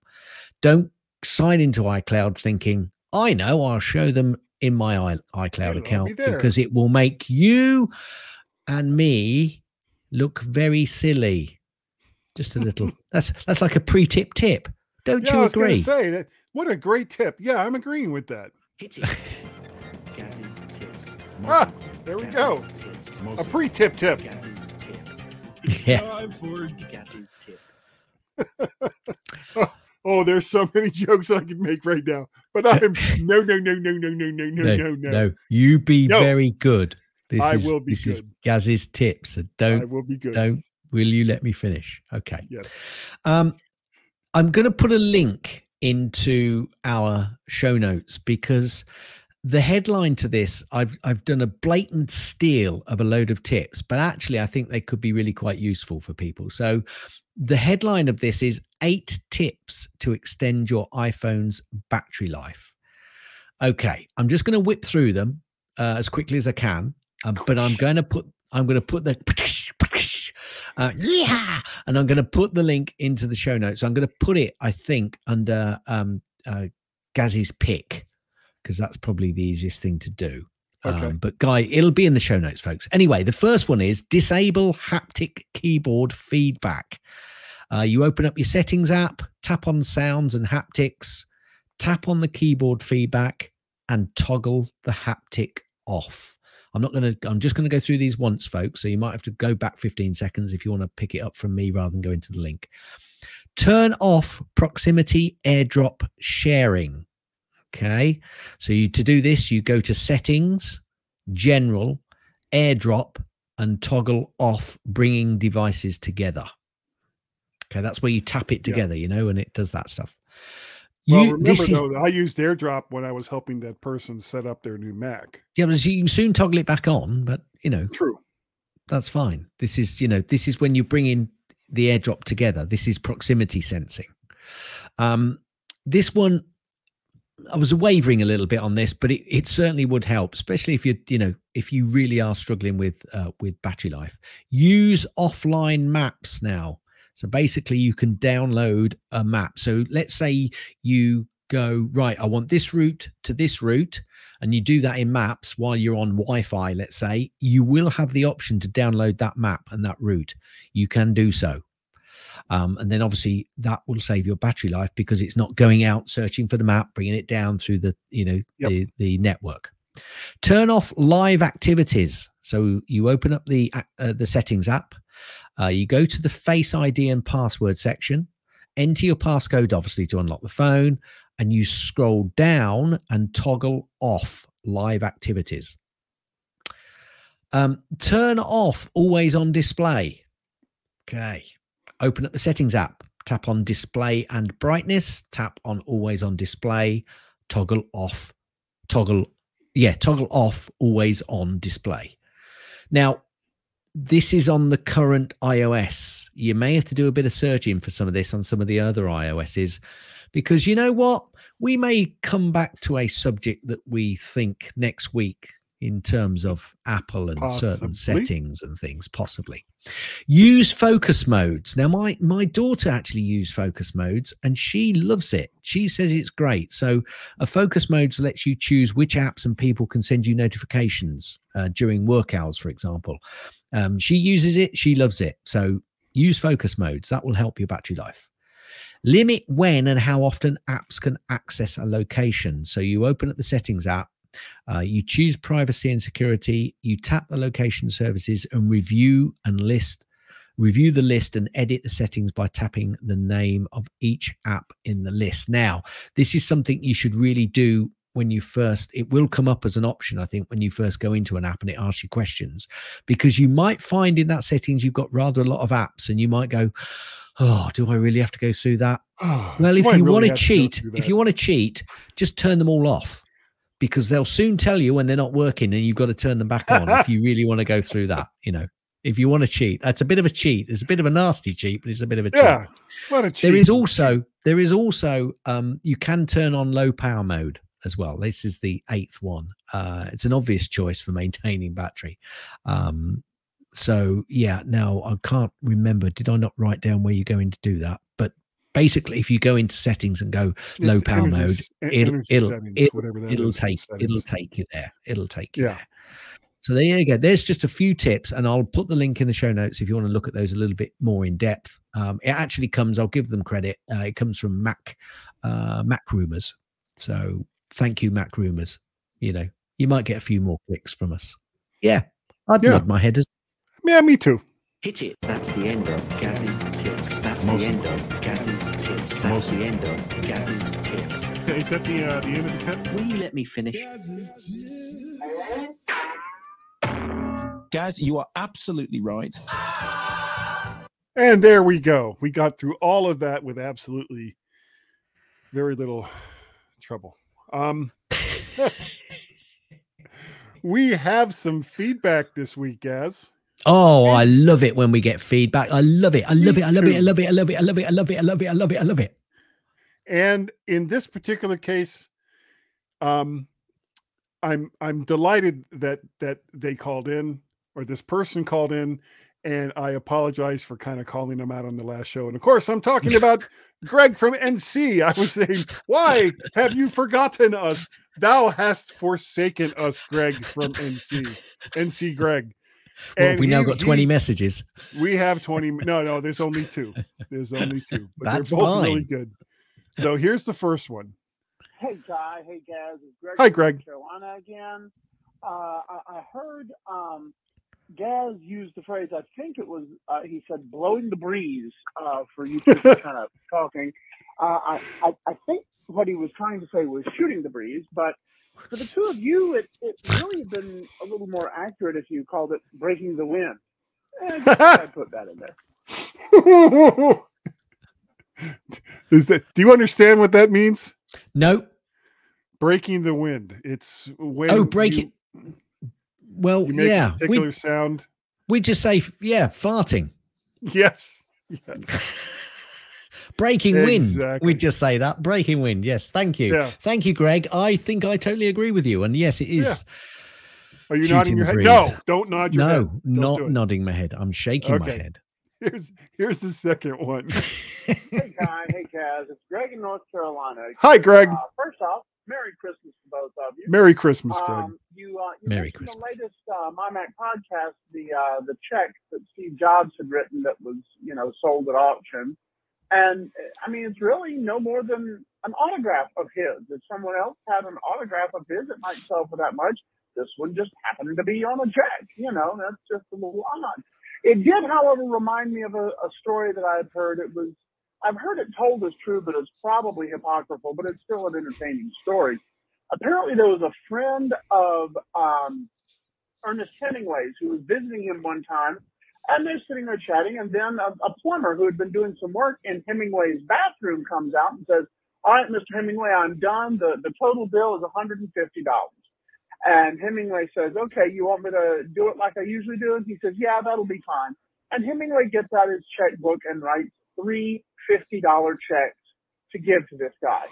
Don't sign into iCloud thinking, I know, I'll show them in my i- iCloud It'll be account because it will make you and me look very silly. Just a little. <laughs> that's that's like a pre-tip tip. Don't Yeah, I you was going to agree? say that. What a great tip. Yeah, I'm agreeing with that. Hit it. <laughs> Gaz's tips. Ah! There we go. A pre-tip tip. Gazzy's tips. <laughs> It's Yeah. time for Gazzy's tip. <laughs> Oh, there's so many jokes I can make right now, but I'm <laughs> no, no, no, no, no, no, no, no, no, no. no. You be No. very good. This I is will be this is. Gaz's tips. So don't I will be good. don't will you let me finish? Okay. Yes. Um, I'm going to put a link into our show notes because the headline to this, I've I've done a blatant steal of a load of tips, but actually I think they could be really quite useful for people. So the headline of this is eight tips to extend your iPhone's battery life. Okay, I'm just going to whip through them uh, as quickly as I can, um, but I'm going to put I'm going to put the <laughs> uh, yeah, and I'm going to put the link into the show notes. I'm going to put it, I think, under um, uh, Gazzy's pick because that's probably the easiest thing to do. Okay. Um, but Guy, it'll be in the show notes, folks. Anyway, the first one is disable haptic keyboard feedback. Uh, you open up your settings app, tap on sounds and haptics, tap on the keyboard feedback, and toggle the haptic off. I'm not going to, I'm just going to go through these once, folks. So you might have to go back 15 seconds if you want to pick it up from me rather than go into the link. Turn off proximity airdrop sharing. Okay. So you, to do this, you go to settings, general, airdrop, and toggle off bringing devices together. Okay. That's where you tap it Yeah. together, you know, and it does that stuff. Well, remember this is, I used AirDrop when I was helping that person set up their new Mac. yeah, but you can soon toggle it back on, but you know, True. that's fine. This is, you know, this is when you bring in the airdrop together. This is proximity sensing. Um, this one, I was wavering a little bit on this, but it, it certainly would help, especially if you, you know, if you really are struggling with uh, with battery life. Use offline maps now. So basically, you can download a map. So let's say you go right. I want this route to this route and you do that in maps while you're on Wi-Fi, let's say, you will have the option to download that map and that route. You can do so. Um, and then obviously that will save your battery life because it's not going out searching for the map, bringing it down through the, you know, Yep. the, the network. Turn off live activities. So you open up the uh, the settings app. Uh, you go to the Face ID and password section. Enter your passcode, obviously, to unlock the phone and you scroll down and toggle off live activities. Um, turn off always on display. Okay. Open up the settings app, tap on display and brightness, tap on always on display, toggle off, toggle, yeah, toggle off always on display. Now, this is on the current iOS. You may have to do a bit of searching for some of this on some of the other iOSs because you know what? We may come back to a subject that we think next week in terms of Apple and certain settings and things, possibly. Use focus modes. Now, my my daughter actually used focus modes and she loves it. She says it's great. So, a focus modes lets you choose which apps and people can send you notifications uh, during work hours, for example. Um, she uses it. She loves it. So, use focus modes. That will help your battery life. Limit when and how often apps can access a location. So, you open up the settings app. Uh, you choose privacy and security. You tap the location services and review and list, review the list and edit the settings by tapping the name of each app in the list. Now, this is something you should really do when you first. It will come up as an option, I think, when you first go into an app and it asks you questions, because you might find in that settings you've got rather a lot of apps, and you might go, "Oh, do I really have to go through that?" <sighs> Well, if you really want to cheat, if you want to cheat, just turn them all off because they'll soon tell you when they're not working and you've got to turn them back on if you really want to go through that, you know. If you want to cheat, that's a bit of a cheat. It's a bit of a nasty cheat, but it's a bit of a cheat. yeah, what a cheat. There is also there is also um you can turn on low power mode as well. This is the eighth one. Uh it's an obvious choice for maintaining battery. Um so yeah, now I can't remember. Did I not write down where you're going to do that? Basically if you go into settings and go low power mode, it'll- it'll- settings, it'll- it'll is, take it'll take you there. It'll take you Yeah. there. So there you go. There's just a few tips, and I'll put the link in the show notes if you want to look at those a little bit more in depth. Um, it actually comes. I'll give them credit. Uh, it comes from Mac uh, Mac Rumors. So thank you, Mac Rumors. You know, you might get a few more clicks from us. Yeah, I'd Yeah. nod my head as Yeah, me too. Hit it. That's the end of Gaz's tips. That's Most the end of Gaz's tips. That's Most the end of Gaz's tips. Is that the uh, the end of the tip? Will you let me finish? Gaz, you are absolutely right. And there we go. We got through all of that with absolutely very little trouble. Um, <laughs> we have some feedback this week, Gaz. Oh, I love it when we get feedback. I love it. I love it. I love it. I love it. I love it. I love it. I love it. I love it. I love it. I love it. And in this particular case, um, I'm I'm delighted that that they called in or this person called in, and I apologize for kind of calling them out on the last show. And of course, I'm talking about Greg from NC. I was saying, why have you forgotten us? Thou hast forsaken us, Greg from NC. NC Greg. Well, And we now got 20 he- messages. we have 20. No, no, there's only two. There's only two. But That's they're both really good. So here's the first one. Hey, Guy. Hey, Gaz. It's Greg Hi, Greg. Carolina again. Uh, I, I heard um, Gaz use the phrase, I think it was, uh, he said, blowing the breeze uh, for you two <laughs> kind of talking. Uh, I, I, I think what he was trying to say was shooting the breeze, but for the two of you, it, it really had been a little more accurate if you called it breaking the wind. Eh, I put that in there. <laughs> Is that do you understand what that means? No. Breaking the wind. It's when Oh, break you, it. Well, You make yeah. a particular We, sound. we just say, yeah, farting. <laughs> Yes. Yes. <laughs> Breaking wind. Exactly. We just say that. Breaking wind. Yes. Thank you. Yeah. Thank you, Greg. I think I totally agree with you. And yes, it is. Yeah. Are you Shooting nodding your head? breeze. No, don't nod your No, head. Don't do nodding my head. I'm shaking my head. <laughs> Here's here's the second one. <laughs> Hey, Guy. Hey, Gaz. It's Greg in North Carolina. Hi, Greg. Uh, first off, Merry Christmas to both of you. Merry Christmas, Greg. Um, you, uh, you Merry Christmas. The latest uh, MyMac podcast, the uh, the check that Steve Jobs had written that was you know sold at auction, and uh, I mean it's really no more than an autograph of his. If someone else had an autograph of his, it might sell for that much. This one just happened to be on a check. You know, that's just a little odd. It did, however, remind me of a, a story that I had heard. It was I've heard it told as true, but it's probably apocryphal, but it's still an entertaining story. Apparently, there was a friend of um, Ernest Hemingway's who was visiting him one time, and they're sitting there chatting, and then a, a plumber who had been doing some work in Hemingway's bathroom comes out and says, "All right, Mr. Hemingway, I'm done. The the total bill is $150." And Hemingway says, "Okay, you want me to do it like I usually do?" And he says, "Yeah, that'll be fine." And Hemingway gets out his checkbook and writes three $50 checks to give to this guy.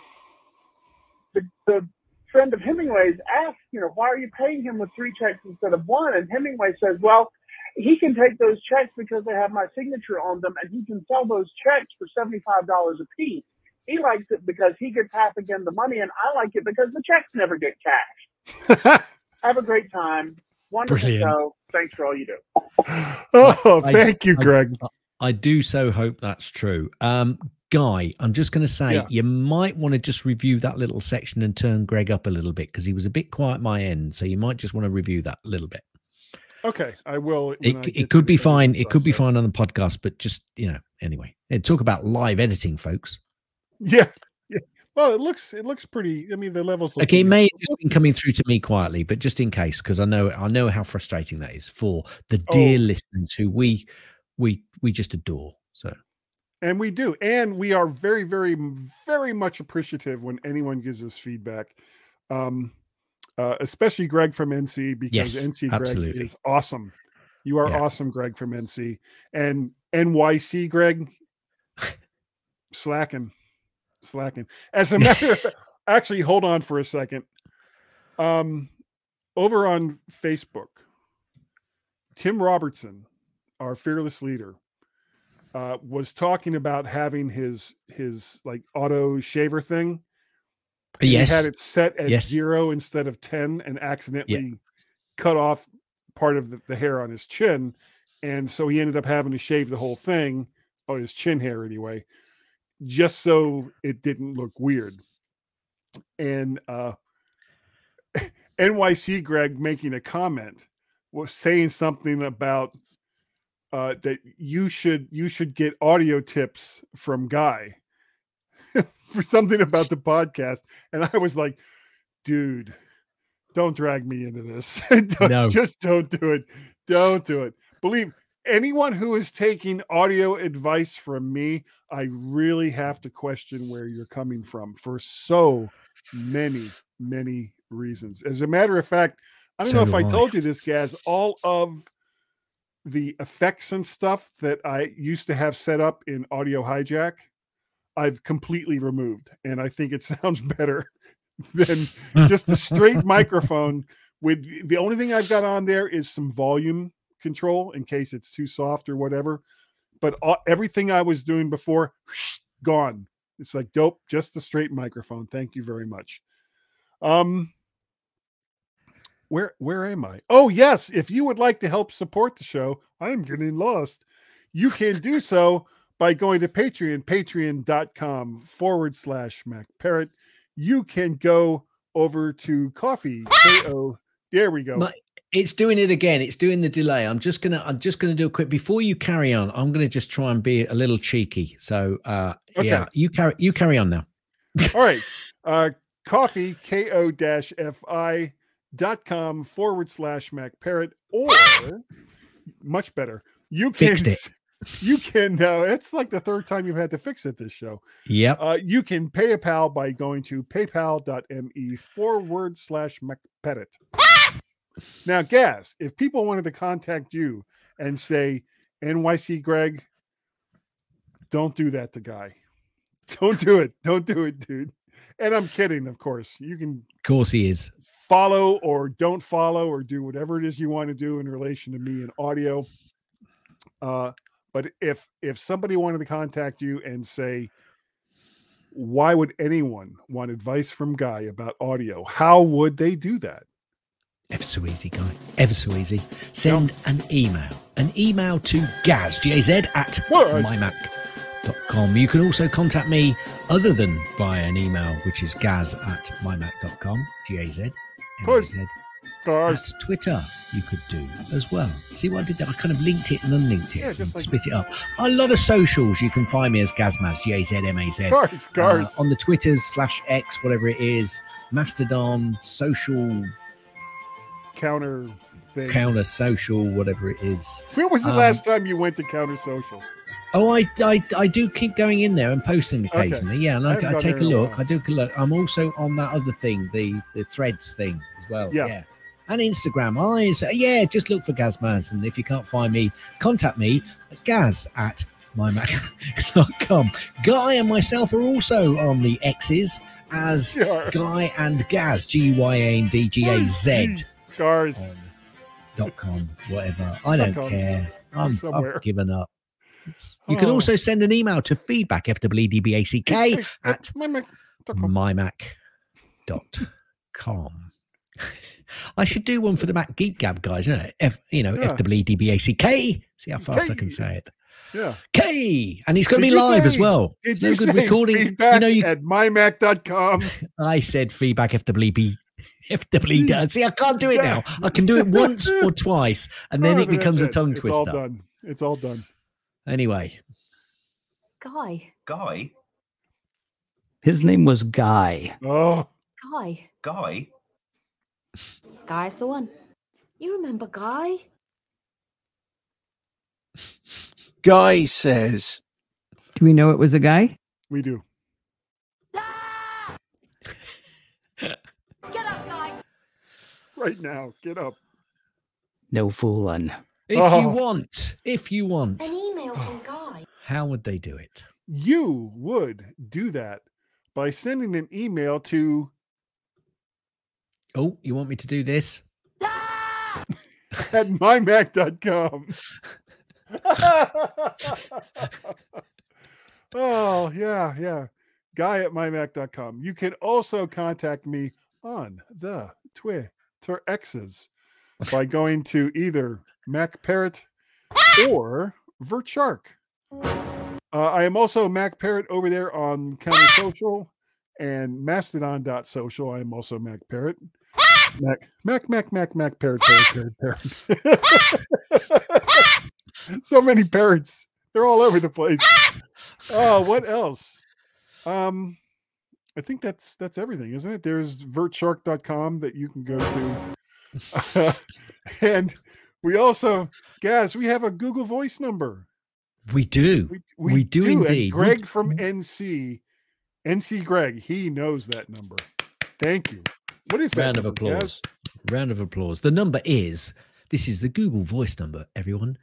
The, the friend of Hemingway's asks, you know, why are you paying him with three checks instead of one? And Hemingway says, well, he can take those checks because they have my signature on them and he can sell those checks for $75 a piece. He likes it because he gets half again the money and I like it because the checks never get cashed. <laughs> Have a great time. Wonderful Brilliant. show. Thanks for all you do. <laughs> oh, I- thank you, I- Greg. I do so hope that's true. Um, Guy, I'm just going to say Yeah. you might want to just review that little section and turn Greg up a little bit because he was a bit quiet my end. So you might just want to review that a little bit. Okay, I will. It, I it could be fine. It could be fine on the podcast, but just, you know, anyway, and talk about live editing, folks. Yeah, yeah. Well, it looks it looks pretty. I mean, the levels. Look Okay, it may have been coming through to me quietly, but just in case, because I know I know how frustrating that is for the dear Oh. listeners who we we we just adore. So And we do. And we are very, very, very much appreciative when anyone gives us feedback. Um, uh, especially Greg from NC because Yes, NC Greg absolutely. is awesome. You are Yeah. awesome, Greg from NC. And NYC Greg slacking. Slacking. As a matter of <laughs> fact, actually, hold on for a second. Um, over on Facebook, Tim Robertson, our fearless leader, uh, was talking about having his his like auto shaver thing. Yes, he had it set at Yes. zero instead of ten, and accidentally cut off part of the, the hair on his chin, and so he ended up having to shave the whole thing, or his chin hair anyway, just so it didn't look weird. And uh, <laughs> NYC Greg making a comment was saying something about uh, that you should you should get audio tips from Guy <laughs> for something about the podcast, and I was like, dude, don't drag me into this. <laughs> No. Just don't do it. Don't do it. Believe anyone who is taking audio advice from me, I really have to question where you're coming from for so many, many reasons. As a matter of fact, I don't So know if I I. told you this, Gaz. All of the effects and stuff that I used to have set up in Audio Hijack, I've completely removed, and I think it <laughs> sounds better than <laughs> just a straight microphone. With the only thing I've got on there is some volume control in case it's too soft or whatever. But all, everything I was doing before, <sniffs> gone. It's like dope, just the straight microphone. Thank you very much. Um, where where am I? Oh yes, if you would like to help support the show, I'm getting lost. You can do so by going to Patreon, patreon.com forward slash Mac Parrot. You can go over to Ko-fi. K-O, there we go. My- It's doing it again. It's doing the delay. I'm just gonna. I'm just gonna do a quick before you carry on. I'm gonna just try and be a little cheeky. So, uh, yeah, you carry. You carry on now. All right. <laughs> Uh, Ko-fi, K-O dash F-I dot com forward slash Mac Parrot, or much better, you can, Fixed it. You can, uh, it's like the third time you've had to fix it this show. Yep. Uh, you can pay a pal by going to paypal.me forward slash MacParrot. Now, Gaz, if people wanted to contact you and say, NYC Greg, don't do that to Guy. <laughs> Don't do it. Don't do it, dude. And I'm kidding, of course. You can Of course he is. follow or don't follow or do whatever it is you want to do in relation to me and audio. Uh, but if if somebody wanted to contact you and say, why would anyone want advice from Guy about audio? How would they do that? Ever so easy, guy. Ever so easy. Send an email. An email to Gaz, G-A-Z, at mymac.com. You can also contact me other than via an email, which is gaz at mymac.com, G-A-Z. course. M-A-Z. Cars. At Twitter, you could do as well. See what I did there? I kind of linked it and unlinked it Yeah, and like- split it up. A lot of socials. You can find me as Gazmaz, G-A-Z-M-A-Z. Cars. Uh, on the Twitters slash X, whatever it is, Mastodon, social, counter thing. counter social, whatever it is. when was the um, last time you went to counter social? Oh, I, I I do keep going in there and posting Okay. occasionally. Yeah, and I I, I take a a look. I do a look. I'm also on that other thing, the the threads thing as well. Yeah. Yeah. And Instagram. I yeah, just look for Gazmaz. And if you can't find me, contact me at gaz at mymac.com. Guy and myself are also on the X's as <laughs> Yeah. Guy and Gaz, G Y A N D G A Z <laughs> Cars. on um, dot com, whatever. I don't com. care. I'm. I've given up. It's- you can Oh. also send an email to feedback, F-W-E-D-B-A-C-K, at my Mac. dot com. mymac.com. <laughs> I should do one for the Mac Geek Gab guys, you know, F, you know, Yeah. F-W-E-D-B-A-C-K. See how fast I K. can say it. Yeah. K, and he's going to be you live as well. Did It's you no good say recording. feedback You know, you at mymac.com? <laughs> I said feedback FWB. <laughs> FWB. See, I can't do it now. I can do it once or twice, and then Oh, it becomes a that's tongue It's all twister. done. It's all done. Anyway, Guy, Guy? His name was Guy. Oh, Guy, Guy? Guy's the one. You remember Guy? Guy says, Do we know it was a guy? we do. <laughs> Get up, Guy. Right now. Get up. No fooling. if Oh. you want, if you want, An email from Guy. how would they do it? You would do that by sending an email to Oh, you want me to do this? at mymac.com. <laughs> oh, yeah, yeah. Guy at mymac.com. You can also contact me on the Twitter X's by <laughs> going to either Mac Parrot or Vertshark. Uh, I am also Mac Parrot over there on Counter Social and Mastodon.social. I am also Mac Parrot. Mac, Mac, Mac, Mac, Mac, parrot, parrot, <laughs> parrot, parrot. <laughs> so many parrots. They're all over the place. <laughs> Oh, what else? Um, I think that's that's everything, isn't it? There's vertshark.com that you can go to. and we also, guys, we have a Google Voice number. We do. We, We do and indeed. We- Greg from NC, NC Greg, he knows that number. Thank you. What is that? Round of applause. Round of applause. The number is this is the Google Voice number, everyone.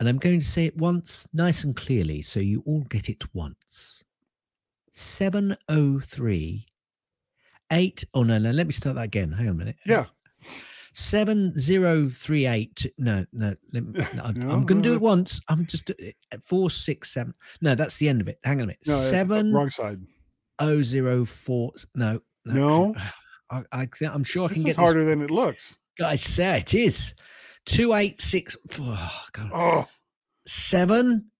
And I'm going to say it once, nice and clearly, so you all get it once. 703 8. Oh, no, no, let me start that again. Hang on a minute. Yeah. 7038. No, no, let me, <laughs> no, I'm, No, going to do it once. I'm just uh, four, six, seven. No, that's the end of it. Hang on a minute. No, Seven wrong side. oh zero four. No, No, <laughs> I, I, I'm sure I can is get this harder than it looks. I say it is. Two eight six oh, God. Oh, seven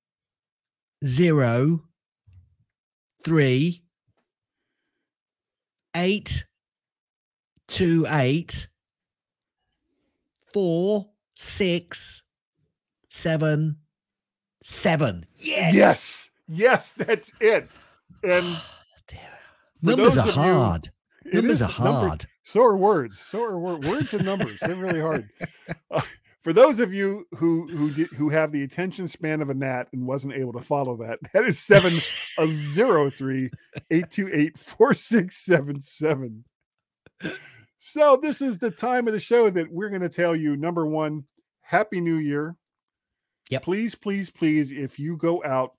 zero three eight two eight four six seven seven. Yes. yes, yes, that's it. And. <sighs> Numbers are of you- hard. It Numbers is are number- hard. So are words. So are wor- words and numbers. They're really hard. Uh, for those of you who who did, who have the attention span of a gnat and wasn't able to follow that, that is seven a <laughs> zero three eight two eight four six seven seven. So this is the time of the show that we're going to tell you number one, happy new year. Yep. Please, please, please, if you go out,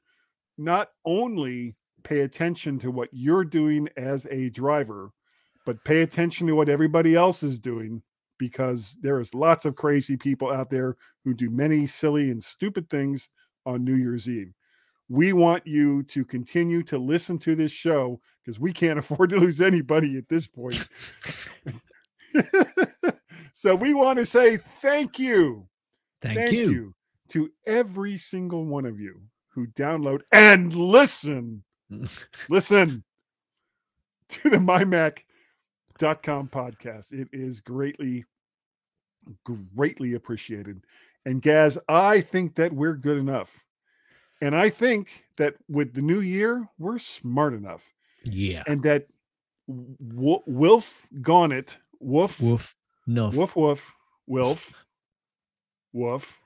not only pay attention to what you're doing as a driver, but pay attention to what everybody else is doing because there is lots of crazy people out there who do many silly and stupid things on New Year's Eve. We want you to continue to listen to this show because we can't <laughs> afford to lose anybody at this point. <laughs> so we want to say thank you. Thank, you. to every single one of you who download and listen, <laughs> listen to the mymac.com podcast. It is greatly, greatly appreciated. And Gaz, I think that we're good enough. And I think that with the new year, we're smart enough. Yeah. And that w- Wilf Gaunt, Woof, Woof. Nuff. Woof woof, Wilf, <laughs> woof.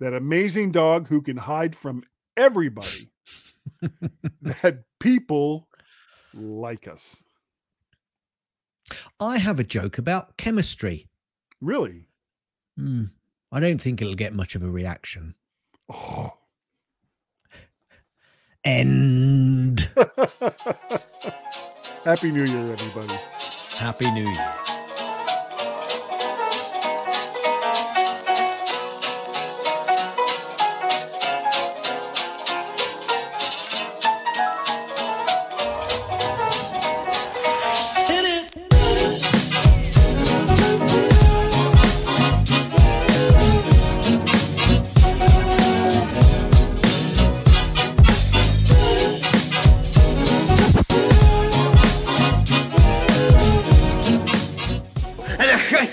That amazing dog who can hide from everybody. <laughs> that people like us. I have a joke about chemistry. Really? Hmm. I don't think it'll get much of a reaction. Oh. <sighs> End. <laughs> Happy New Year, everybody. Happy New Year.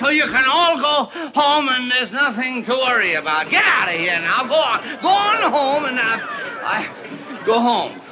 So you can all go home and there's nothing to worry about. Get out of here now. Go on. Go on home and uh, I go home.